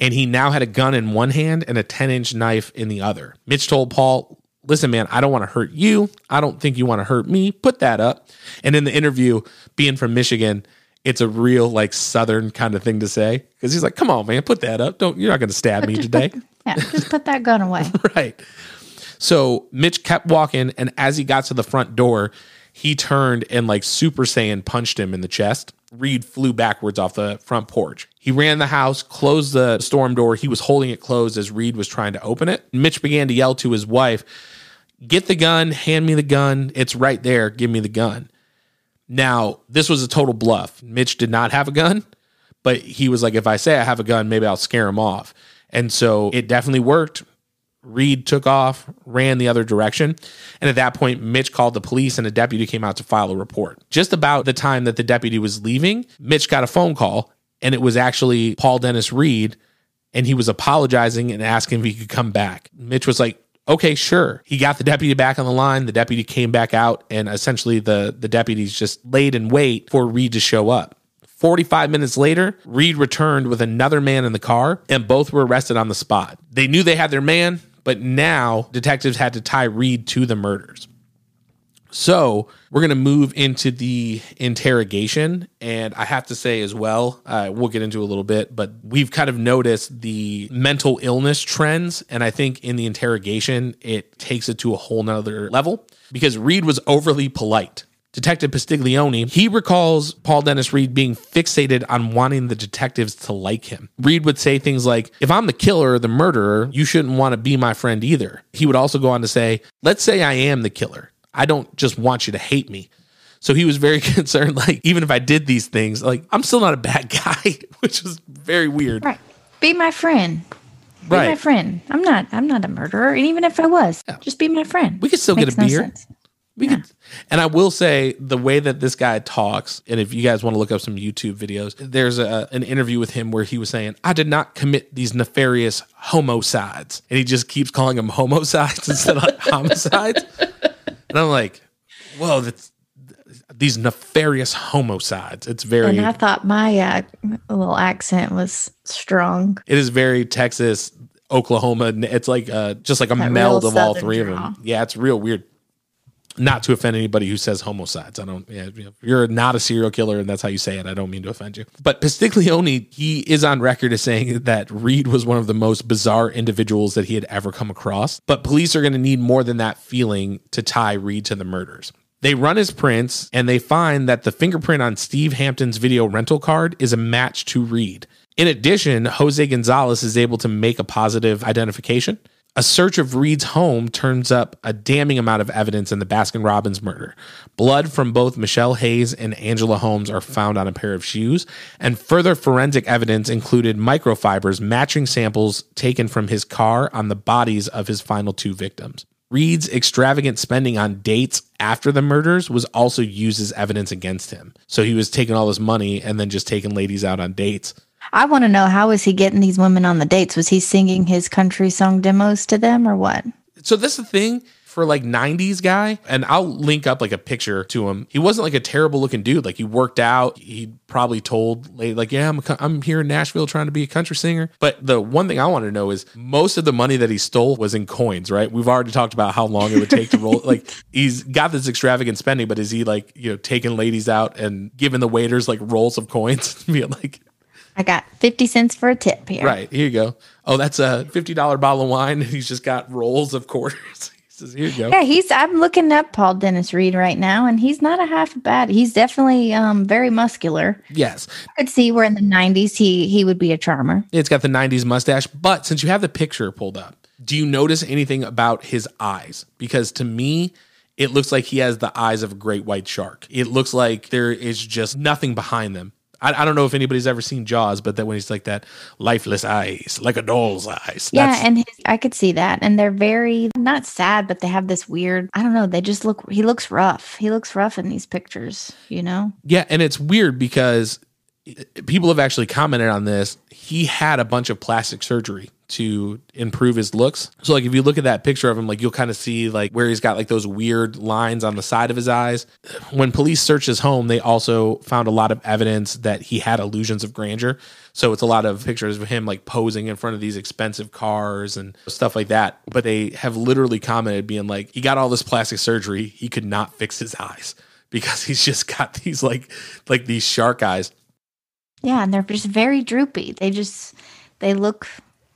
and he now had a gun in one hand and a 10 inch knife in the other. Mitch told Paul, Listen, man, I don't want to hurt you. I don't think you want to hurt me. Put that up. And in the interview, being from Michigan, it's a real like Southern kind of thing to say because he's like, "Come on, man, put that up. Don't you're not going to stab me today." <laughs> Yeah, just put that gun away. <laughs> right. So Mitch kept walking, and as he got to the front door, he turned and like Super Saiyan punched him in the chest. Reid flew backwards off the front porch. He ran the house, closed the storm door. He was holding it closed as Reid was trying to open it. Mitch began to yell to his wife, Get the gun, hand me the gun. It's right there. Give me the gun. Now, this was a total bluff. Mitch did not have a gun, but he was like, if I say I have a gun, maybe I'll scare him off. And so it definitely worked. Reid took off, ran the other direction. And at that point, Mitch called the police and a deputy came out to file a report. Just about the time that the deputy was leaving, Mitch got a phone call and it was actually Paul Dennis Reid. And he was apologizing and asking if he could come back. Mitch was like, okay, sure. He got the deputy back on the line. The deputy came back out and essentially the, the deputies just laid in wait for Reid to show up. 45 minutes later, Reid returned with another man in the car, and both were arrested on the spot. They knew they had their man, but now detectives had to tie Reid to the murders. So we're going to move into the interrogation. And I have to say as well, uh, we'll get into a little bit, but we've kind of noticed the mental illness trends. And I think in the interrogation, it takes it to a whole nother level because Reid was overly polite. Detective Pastiglione, he recalls Paul Dennis Reid being fixated on wanting the detectives to like him. Reid would say things like, If I'm the killer or the murderer, you shouldn't want to be my friend either. He would also go on to say, Let's say I am the killer. I don't just want you to hate me. So he was very <laughs> concerned, like, even if I did these things, like, I'm still not a bad <laughs> guy, which was very weird. Right. Be my friend. Be Right. my friend. I'm not I'm not a murderer. And even if I was, just be my friend. We could still Makes get a beer. We could, and I will say the way that this guy talks, and if you guys want to look up some YouTube videos, there's a, an interview with him where he was saying, "I did not commit these nefarious homicides," and he just keeps calling them homicides <laughs> instead of homicides. And I'm like, "Whoa, that's these nefarious homicides." It's very, And I thought my uh, little accent was strong. it is very Texas, Oklahoma. It's like uh, just like a meld of all three of them. Yeah, it's real weird. Not to offend anybody who says homicides. I don't. You're not a serial killer and that's how you say it. I don't mean to offend you. But Pastiglione, he is on record as saying that Reid was one of the most bizarre individuals that he had ever come across. But police are going to need more than that feeling to tie Reid to the murders. They run his prints and they find that the fingerprint on Steve Hampton's video rental card is a match to Reid. In addition, Jose Gonzalez is able to make a positive identification. A search of Reid's home turns up a damning amount of evidence in the Baskin Robbins murder. Blood from both Michelle Hayes and Angela Holmes are found on a pair of shoes, and further forensic evidence included microfibers matching samples taken from his car on the bodies of his final two victims. Reid's extravagant spending on dates after the murders was also used as evidence against him. So he was taking all this money and then just taking ladies out on dates. I want to know how was he getting these women on the dates? Was he singing his country song demos to them or what? So this is the thing for like 90s guy and I'll link up like a picture to him. He wasn't like a terrible looking dude. Like he worked out. He probably told like, "Yeah, I'm a, I'm here in Nashville trying to be a country singer." But the one thing I want to know is most of the money that he stole was in coins, right? We've already talked about how long it would take to roll <laughs> like he's got this extravagant spending, but is he like, you know, taking ladies out and giving the waiters like rolls of coins <laughs> being like I got 50 cents for a tip here. Right. Here you go. Oh, that's a $50 bottle of wine. And he's just got rolls of quarters. <laughs> he says, here you go. Yeah, he's I'm looking up Paul Dennis Reid right now and he's not a half bad. He's definitely um very muscular. Yes. I could see where in the 90s he he would be a charmer. It's got the 90s mustache. But since you have the picture pulled up, do you notice anything about his eyes? Because to me, it looks like he has the eyes of a great white shark. It looks like there is just nothing behind them. I, I don't know if anybody's ever seen Jaws, but that when he's like that lifeless eyes, like a doll's eyes. Yeah, and his, I could see that. And they're very not sad, but they have this weird, I don't know, they just look he looks rough. He looks rough in these pictures, you know? Yeah, and it's weird because people have actually commented on this. He had a bunch of plastic surgery to improve his looks. So like if you look at that picture of him, like you'll kind of see like where he's got like those weird lines on the side of his eyes. When police searched his home, they also found a lot of evidence that he had illusions of grandeur. So it's a lot of pictures of him like posing in front of these expensive cars and stuff like that. But they have literally commented being like, he got all this plastic surgery, he could not fix his eyes because he's just got these like like these shark eyes. Yeah, and they're just very droopy. They just they look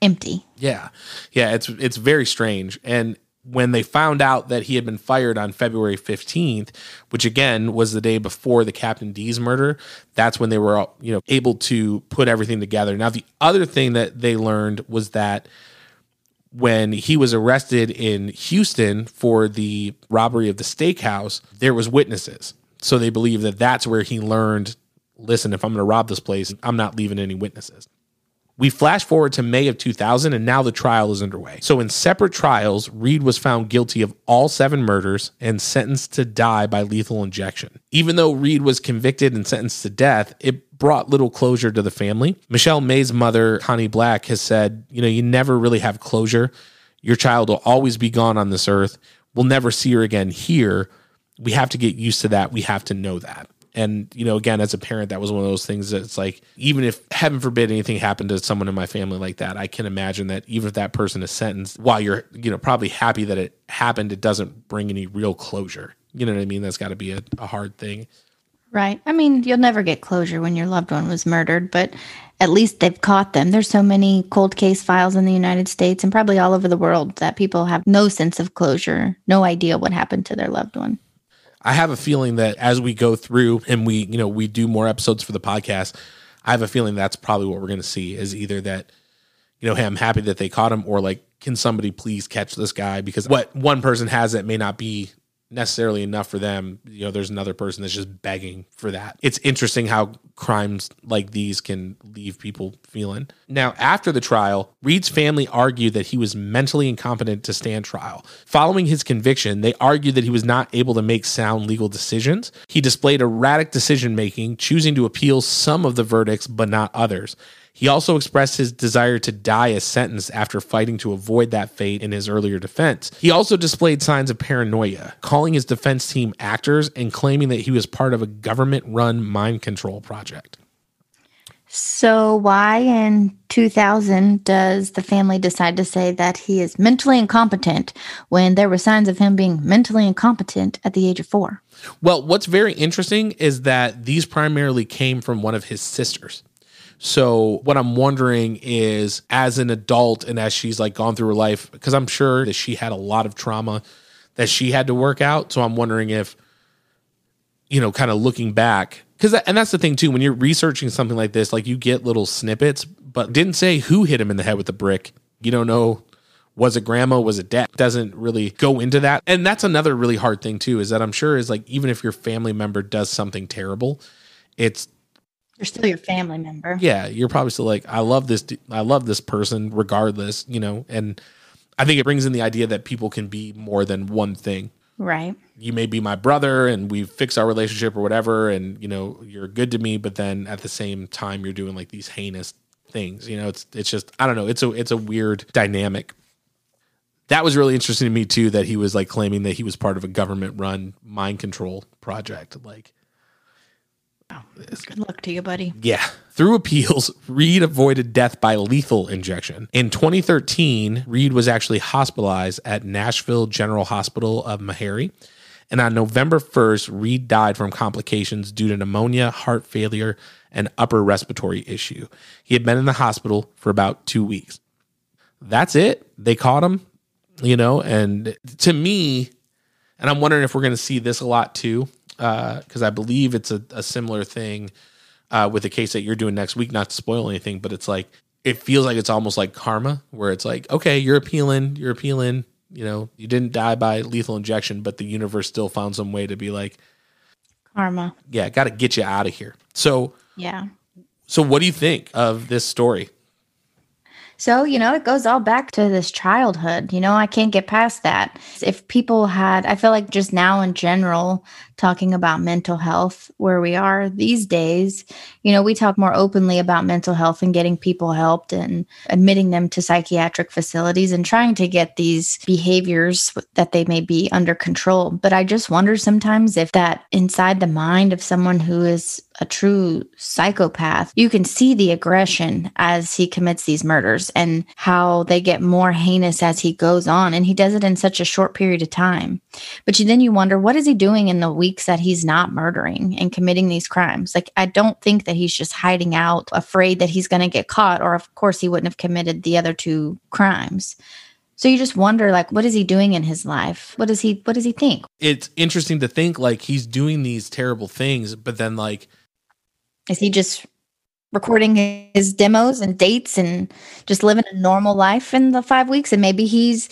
empty. Yeah. Yeah, it's it's very strange. And when they found out that he had been fired on February 15th, which again was the day before the Captain D's murder, that's when they were you know able to put everything together. Now the other thing that they learned was that when he was arrested in Houston for the robbery of the steakhouse, there was witnesses. So they believe that that's where he learned, listen, if I'm going to rob this place, I'm not leaving any witnesses. We flash forward to May of 2000, and now the trial is underway. So, in separate trials, Reid was found guilty of all seven murders and sentenced to die by lethal injection. Even though Reid was convicted and sentenced to death, it brought little closure to the family. Michelle May's mother, Connie Black, has said, You know, you never really have closure. Your child will always be gone on this earth. We'll never see her again here. We have to get used to that. We have to know that. And, you know, again, as a parent, that was one of those things that's like, even if heaven forbid anything happened to someone in my family like that, I can imagine that even if that person is sentenced, while you're, you know, probably happy that it happened, it doesn't bring any real closure. You know what I mean? That's got to be a, a hard thing. Right. I mean, you'll never get closure when your loved one was murdered, but at least they've caught them. There's so many cold case files in the United States and probably all over the world that people have no sense of closure, no idea what happened to their loved one. I have a feeling that as we go through and we, you know, we do more episodes for the podcast, I have a feeling that's probably what we're going to see is either that, you know, hey, I'm happy that they caught him, or like, can somebody please catch this guy? Because what one person has that may not be necessarily enough for them. You know, there's another person that's just begging for that. It's interesting how crimes like these can leave people feeling. Now, after the trial, Reid's family argued that he was mentally incompetent to stand trial. Following his conviction, they argued that he was not able to make sound legal decisions. He displayed erratic decision making, choosing to appeal some of the verdicts but not others. He also expressed his desire to die a sentence after fighting to avoid that fate in his earlier defense. He also displayed signs of paranoia, calling his defense team actors and claiming that he was part of a government run mind control project. So, why in 2000 does the family decide to say that he is mentally incompetent when there were signs of him being mentally incompetent at the age of four? Well, what's very interesting is that these primarily came from one of his sisters. So what I'm wondering is as an adult and as she's like gone through her life, because I'm sure that she had a lot of trauma that she had to work out. So I'm wondering if, you know, kind of looking back, because and that's the thing too, when you're researching something like this, like you get little snippets, but didn't say who hit him in the head with the brick. You don't know was it grandma was it dad doesn't really go into that and that's another really hard thing too is that i'm sure is like even if your family member does something terrible it's you're still your family member. Yeah, you're probably still like, I love this. I love this person, regardless. You know, and I think it brings in the idea that people can be more than one thing. Right. You may be my brother, and we fix our relationship or whatever, and you know you're good to me, but then at the same time you're doing like these heinous things. You know, it's it's just I don't know. It's a it's a weird dynamic. That was really interesting to me too. That he was like claiming that he was part of a government run mind control project. Like Oh, good luck to you, buddy. Yeah. Through appeals, <laughs> Reid avoided death by lethal injection. In 2013, Reid was actually hospitalized at Nashville General Hospital of Meharry. And on November 1st, Reid died from complications due to pneumonia, heart failure, and upper respiratory issue. He had been in the hospital for about two weeks. That's it. They caught him, you know, and to me, and I'm wondering if we're going to see this a lot too because uh, I believe it's a, a similar thing uh, with the case that you're doing next week. Not to spoil anything, but it's like it feels like it's almost like karma, where it's like, okay, you're appealing, you're appealing. You know, you didn't die by lethal injection, but the universe still found some way to be like, karma. Yeah, got to get you out of here. So yeah. So what do you think of this story? So, you know, it goes all back to this childhood. You know, I can't get past that. If people had, I feel like just now in general, talking about mental health where we are these days. You know, we talk more openly about mental health and getting people helped and admitting them to psychiatric facilities and trying to get these behaviors that they may be under control. But I just wonder sometimes if that inside the mind of someone who is a true psychopath, you can see the aggression as he commits these murders and how they get more heinous as he goes on. And he does it in such a short period of time. But you, then you wonder, what is he doing in the weeks that he's not murdering and committing these crimes. Like, I don't think that he's just hiding out, afraid that he's going to get caught, or of course, he wouldn't have committed the other two crimes. So you just wonder, like, what is he doing in his life? What does he What does he think? It's interesting to think like he's doing these terrible things, but then like Is he just recording his demos and dates and just living a normal life in the five weeks? And maybe he's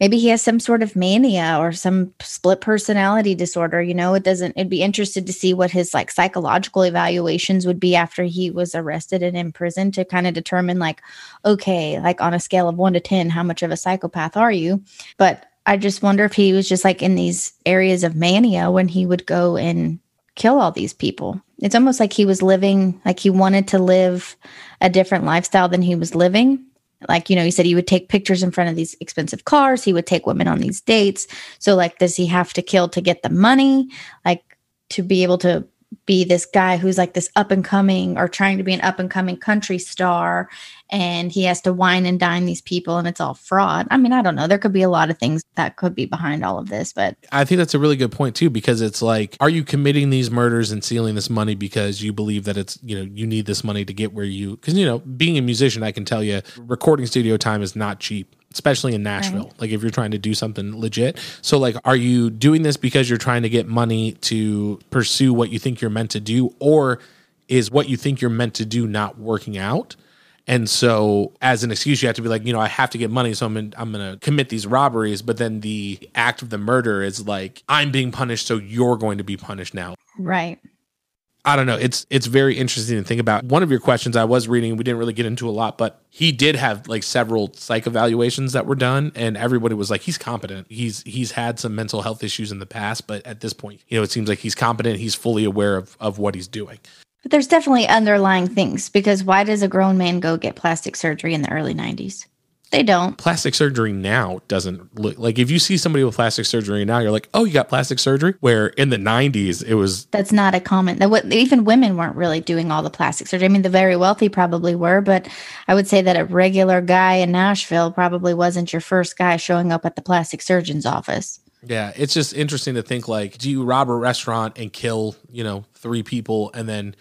maybe he has some sort of mania or some split personality disorder you know it doesn't it'd be interested to see what his like psychological evaluations would be after he was arrested and in prison to kind of determine like okay like on a scale of 1 to 10 how much of a psychopath are you but i just wonder if he was just like in these areas of mania when he would go and kill all these people. It's almost like he was living like he wanted to live a different lifestyle than he was living. Like you know he said he would take pictures in front of these expensive cars. He would take women on these dates. So like does he have to kill to get the money like to be able to be this guy who's like this up and coming or trying to be an up and coming country star and he has to wine and dine these people and it's all fraud i mean i don't know there could be a lot of things that could be behind all of this but I think that's a really good point too, because it's like, are you committing these murders and stealing this money because you believe that it's, you know, you need this money to get where you, because, you know, being a musician, I can tell you recording studio time is not cheap. Especially in Nashville, like if you're trying to do something legit. So, like, are you doing this because you're trying to get money to pursue what you think you're meant to do, or is what you think you're meant to do not working out? And so, as an excuse, you have to be like, you know, I have to get money, so I'm in, I'm going to commit these robberies. But then the act of the murder is like, I'm being punished, so you're going to be punished now. right I don't know. It's it's very interesting to think about. One of your questions I was reading, we didn't really get into a lot, but he did have like several psych evaluations that were done, and everybody was like, he's competent. He's he's had some mental health issues in the past, but at this point, you know, it seems like he's competent. He's fully aware of of what he's doing. but there's definitely underlying things because why does a grown man go get plastic surgery in the early 90s they don't. Plastic surgery now doesn't look like if you see somebody with plastic surgery now, you're like, oh, you got plastic surgery. Where in the 90s, it was that's not a common that what even women weren't really doing all the plastic surgery. I mean the very wealthy probably were but i would say that a regular guy in nashville probably wasn't your first guy showing up at the plastic surgeon's office. Yeah, it's just interesting to think like, do you rob a restaurant and kill, you know, three people and then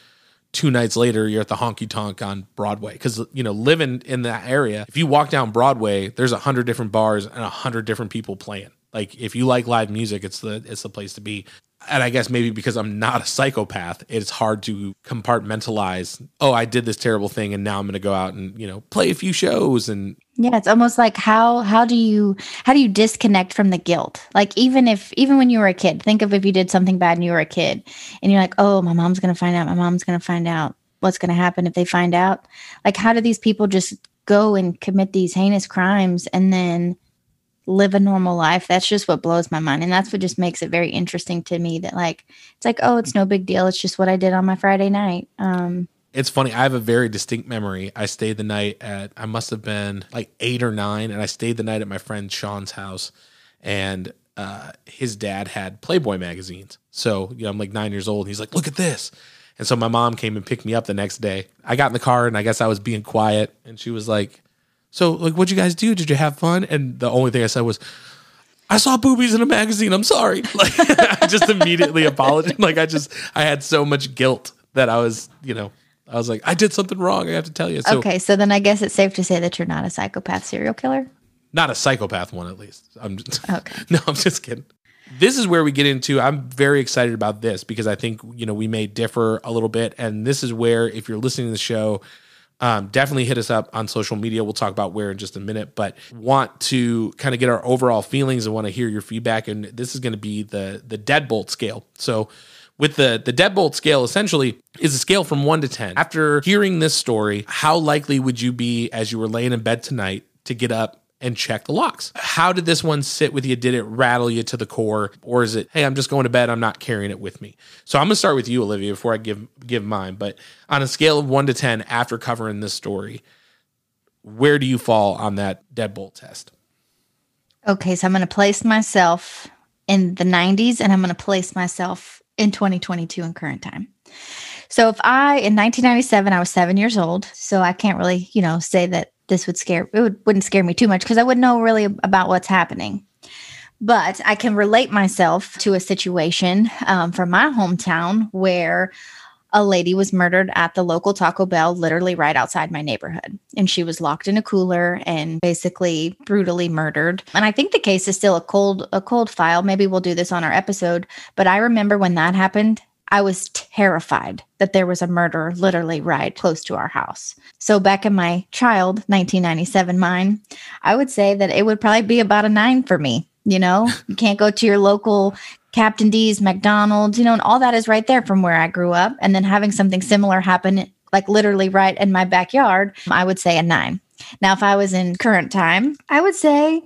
two nights later you're at the honky tonk on Broadway? Because you know, living in that area, if you walk down Broadway, there's a hundred different bars and a hundred different people playing. Like if you like live music, it's the it's the place to be. And I guess maybe because I'm not a psychopath, it's hard to compartmentalize. Oh, I did this terrible thing, and now I'm going to go out and you know play a few shows and yeah it's almost like how how do you how do you disconnect from the guilt like even if even when you were a kid think of if you did something bad and you were a kid and you're like oh my mom's gonna find out my mom's gonna find out what's gonna happen if they find out like how do these people just go and commit these heinous crimes and then live a normal life that's just what blows my mind and that's what just makes it very interesting to me that like it's like oh it's no big deal it's just what i did on my friday night um It's funny. I have a very distinct memory. I stayed the night at, I must have been like eight or nine, and I stayed the night at my friend Sean's house. And uh, his dad had Playboy magazines. So, you know, I'm like nine years old. And he's like, look at this. And so my mom came and picked me up the next day. I got in the car and I guess I was being quiet. And she was like, So, like, what'd you guys do? Did you have fun? And the only thing I said was, I saw boobies in a magazine. I'm sorry. <laughs> Like, I just immediately apologized. <laughs> Like, I just, I had so much guilt that I was, you know, I was like, I did something wrong. I have to tell you. So, okay so then i guess it's safe to say that you're not a psychopath serial killer not a psychopath one, at least. I'm just, <laughs> Okay. no, I'm just kidding. This is where we get into. I'm very excited about this because I think you know we may differ a little bit, and this is where if you're listening to the show, um, definitely hit us up on social media. We'll talk about where in just a minute, but want to kind of get our overall feelings and want to hear your feedback. And this is going to be the the deadbolt scale. So with the the deadbolt scale essentially is a scale from 1 to 10 after hearing this story how likely would you be as you were laying in bed tonight to get up and check the locks. How did this one sit with you? Did it rattle you to the core? Or is it hey i'm just going to bed. I'm not carrying it with me. So i'm going to start with you olivia before i give give mine. But on a scale of 1 to 10 after covering this story where do you fall on that deadbolt test? Okay, so I'm going to place myself in the 90s and I'm going to place myself in 2022 in current time. So if I in 1997 I was 7 years old, so I can't really, you know, say that this would scare it would, wouldn't scare me too much because I wouldn't know really about what's happening. But I can relate myself to a situation um, from my hometown where a lady was murdered at the local Taco Bell, literally right outside my neighborhood. And she was locked in a cooler and basically brutally murdered. And I think the case is still a cold, a cold file. Maybe we'll do this on our episode. But I remember when that happened, I was terrified that there was a murder literally right close to our house. So back in my child 1997 mind, I would say that it would probably be about a nine for me. You know, <laughs> you can't go to your local Captain D's, McDonald's, you know, and all that is right there from where I grew up. And then having something similar happen, like literally right in my backyard, I would say a nine. Now, if I was in current time, I would say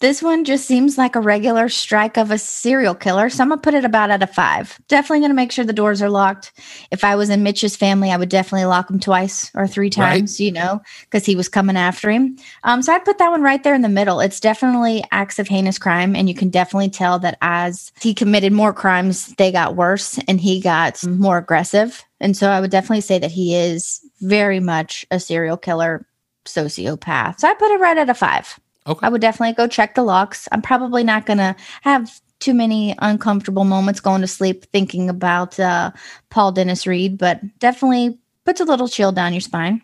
this one just seems like a regular strike of a serial killer. So I'm going to put it about at a five. Definitely going to make sure the doors are locked. If I was in Mitch's family, I would definitely lock him twice or three times, right. you know, because he was coming after him. Um, so I'd put that one right there in the middle. It's definitely acts of heinous crime. And you can definitely tell that as he committed more crimes, they got worse and he got more aggressive. And so I would definitely say that he is very much a serial killer sociopath. So I put it right at a five. Okay. I would definitely go check the locks. I'm probably not going to have too many uncomfortable moments going to sleep thinking about uh, Paul Dennis Reid, but definitely puts a little chill down your spine.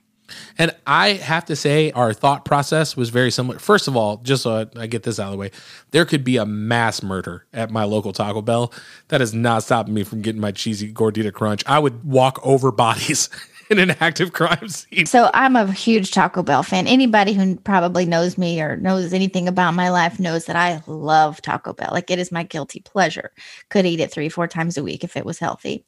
And I have to say, our thought process was very similar. First of all, just so I get this out of the way, there could be a mass murder at my local Taco Bell. That is not stopping me from getting my cheesy gordita crunch. I would walk over <laughs> bodies in an active crime scene. So I'm a huge Taco Bell fan. Anybody who probably knows me or knows anything about my life knows that I love Taco Bell. Like it is my guilty pleasure. Could eat it three, four times a week if it was healthy.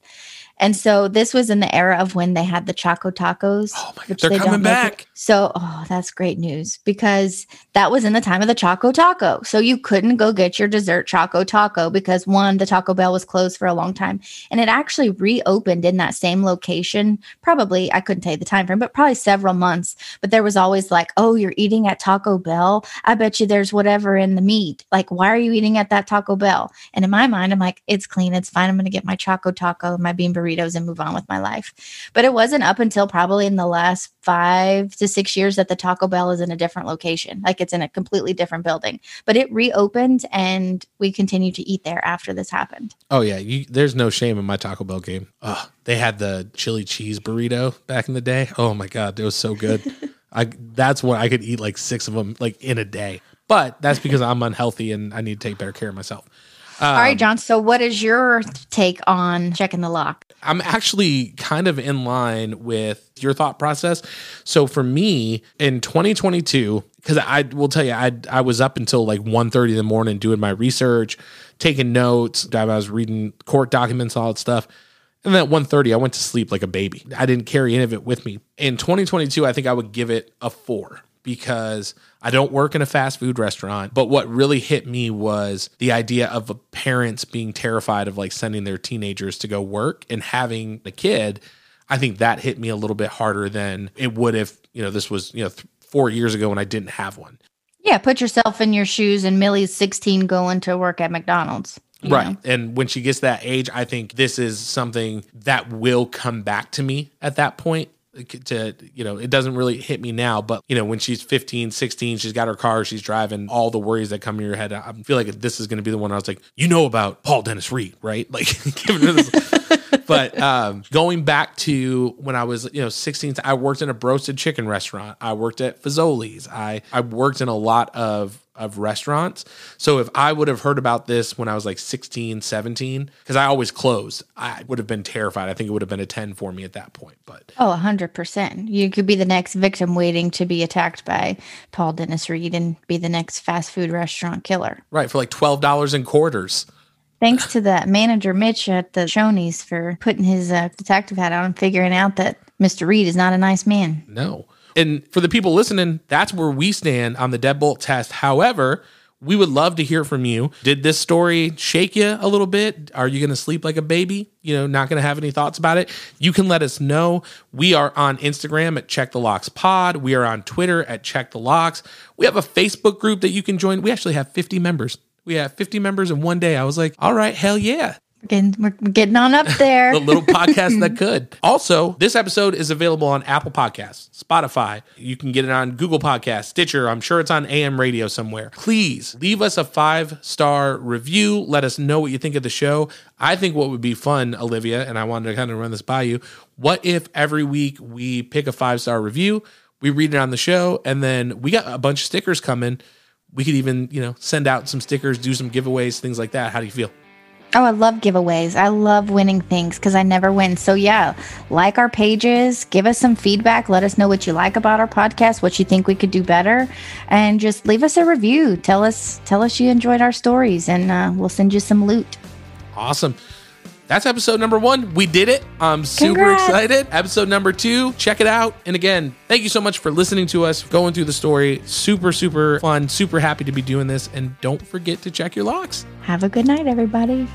And so this was in the era of when they had the Choco Tacos. Oh my God, they're they coming back. So, oh, that's great news because that was in the time of the Choco Taco. So you couldn't go get your dessert Choco Taco because one, the Taco Bell was closed for a long time, and it actually reopened in that same location. Probably I couldn't tell you the time frame, but probably several months. But there was always like, oh, you're eating at Taco Bell. I bet you there's whatever in the meat. Like, why are you eating at that Taco Bell? And in my mind, I'm like, it's clean, it's fine. I'm going to get my Choco Taco, my bean burrito burritos and move on with my life. But it wasn't up until probably in the last five to six years that the Taco Bell is in a different location. Like it's in a completely different building. But it reopened and we continued to eat there after this happened. Oh, yeah. You, there's no shame in my Taco Bell game. Oh, they had the chili cheese burrito back in the day. Oh, my God. It was so good. <laughs> I That's when I could eat like six of them like in a day. But that's because I'm unhealthy and I need to take better care of myself. Um, All right, John. So, what is your take on checking the lock? I'm actually kind of in line with your thought process. So, for me in 2022, because I will tell you, I I was up until like 1.30 in the morning doing my research, taking notes. I was reading court documents, all that stuff. And then at 1.30, I went to sleep like a baby. I didn't carry any of it with me. In 2022, I think I would give it a four because I don't work in a fast food restaurant. But what really hit me was the idea of parents being terrified of like sending their teenagers to go work and having a kid. I think that hit me a little bit harder than it would if, you know, this was, you know, th- four years ago when I didn't have one. Yeah. Put yourself in your shoes and Millie's 16 going to work at McDonald's. Right. Know? And when she gets that age, I think this is something that will come back to me at that point to you know it doesn't really hit me now but you know when she's 15 16 she's got her car she's driving all the worries that come in your head i feel like this is going to be the one i was like you know about paul dennis reid right? <laughs> Like giving her this <laughs> but um, going back to when I was, you know, 16, I worked in a roasted chicken restaurant. I worked at Fazoli's. I, I worked in a lot of of restaurants. So if I would have heard about this when I was like 16, 17, because I always closed, I would have been terrified. I think it would have been a 10 for me at that point. But oh, 100%. You could be the next victim waiting to be attacked by Paul Dennis Reid and be the next fast food restaurant killer. Right. For like $12 in quarters. Thanks to the manager Mitch at the Shoney's for putting his uh, detective hat on and figuring out that Mr. Reid is not a nice man. No. And for the people listening, that's where we stand on the deadbolt test. However, we would love to hear from you. Did this story shake you a little bit? Are you going to sleep like a baby? You know, not going to have any thoughts about it? You can let us know. We are on Instagram at Check the Locks Pod. We are on Twitter at Check the Locks. We have a Facebook group that you can join. We actually have 50 members. We have 50 members in one day. I was like, all right, hell yeah. Getting, we're we're getting on up there. <laughs> the little podcast that <laughs> could. Also, this episode is available on Apple Podcasts, Spotify. You can get it on Google Podcasts, Stitcher. I'm sure it's on AM radio somewhere. Please leave us a five star review. Let us know what you think of the show. I think what would be fun, Olivia, and I wanted to kind of run this by you. What if every week we pick a five star review, we read it on the show, and then we got a bunch of stickers coming. We could even, you know, send out some stickers, do some giveaways, things like that. How do you feel? Oh, I love giveaways. I love winning things because I never win. So, yeah, like our pages, give us some feedback. Let us know what you like about our podcast, what you think we could do better, and just leave us a review. Tell us, tell us you enjoyed our stories, and uh, we'll send you some loot. Awesome. That's episode number one. We did it. I'm super Congrats. excited. Episode number two, check it out. And again, thank you so much for listening to us, going through the story. Super, super fun. Super happy to be doing this. And don't forget to check your locks. Have a good night, everybody.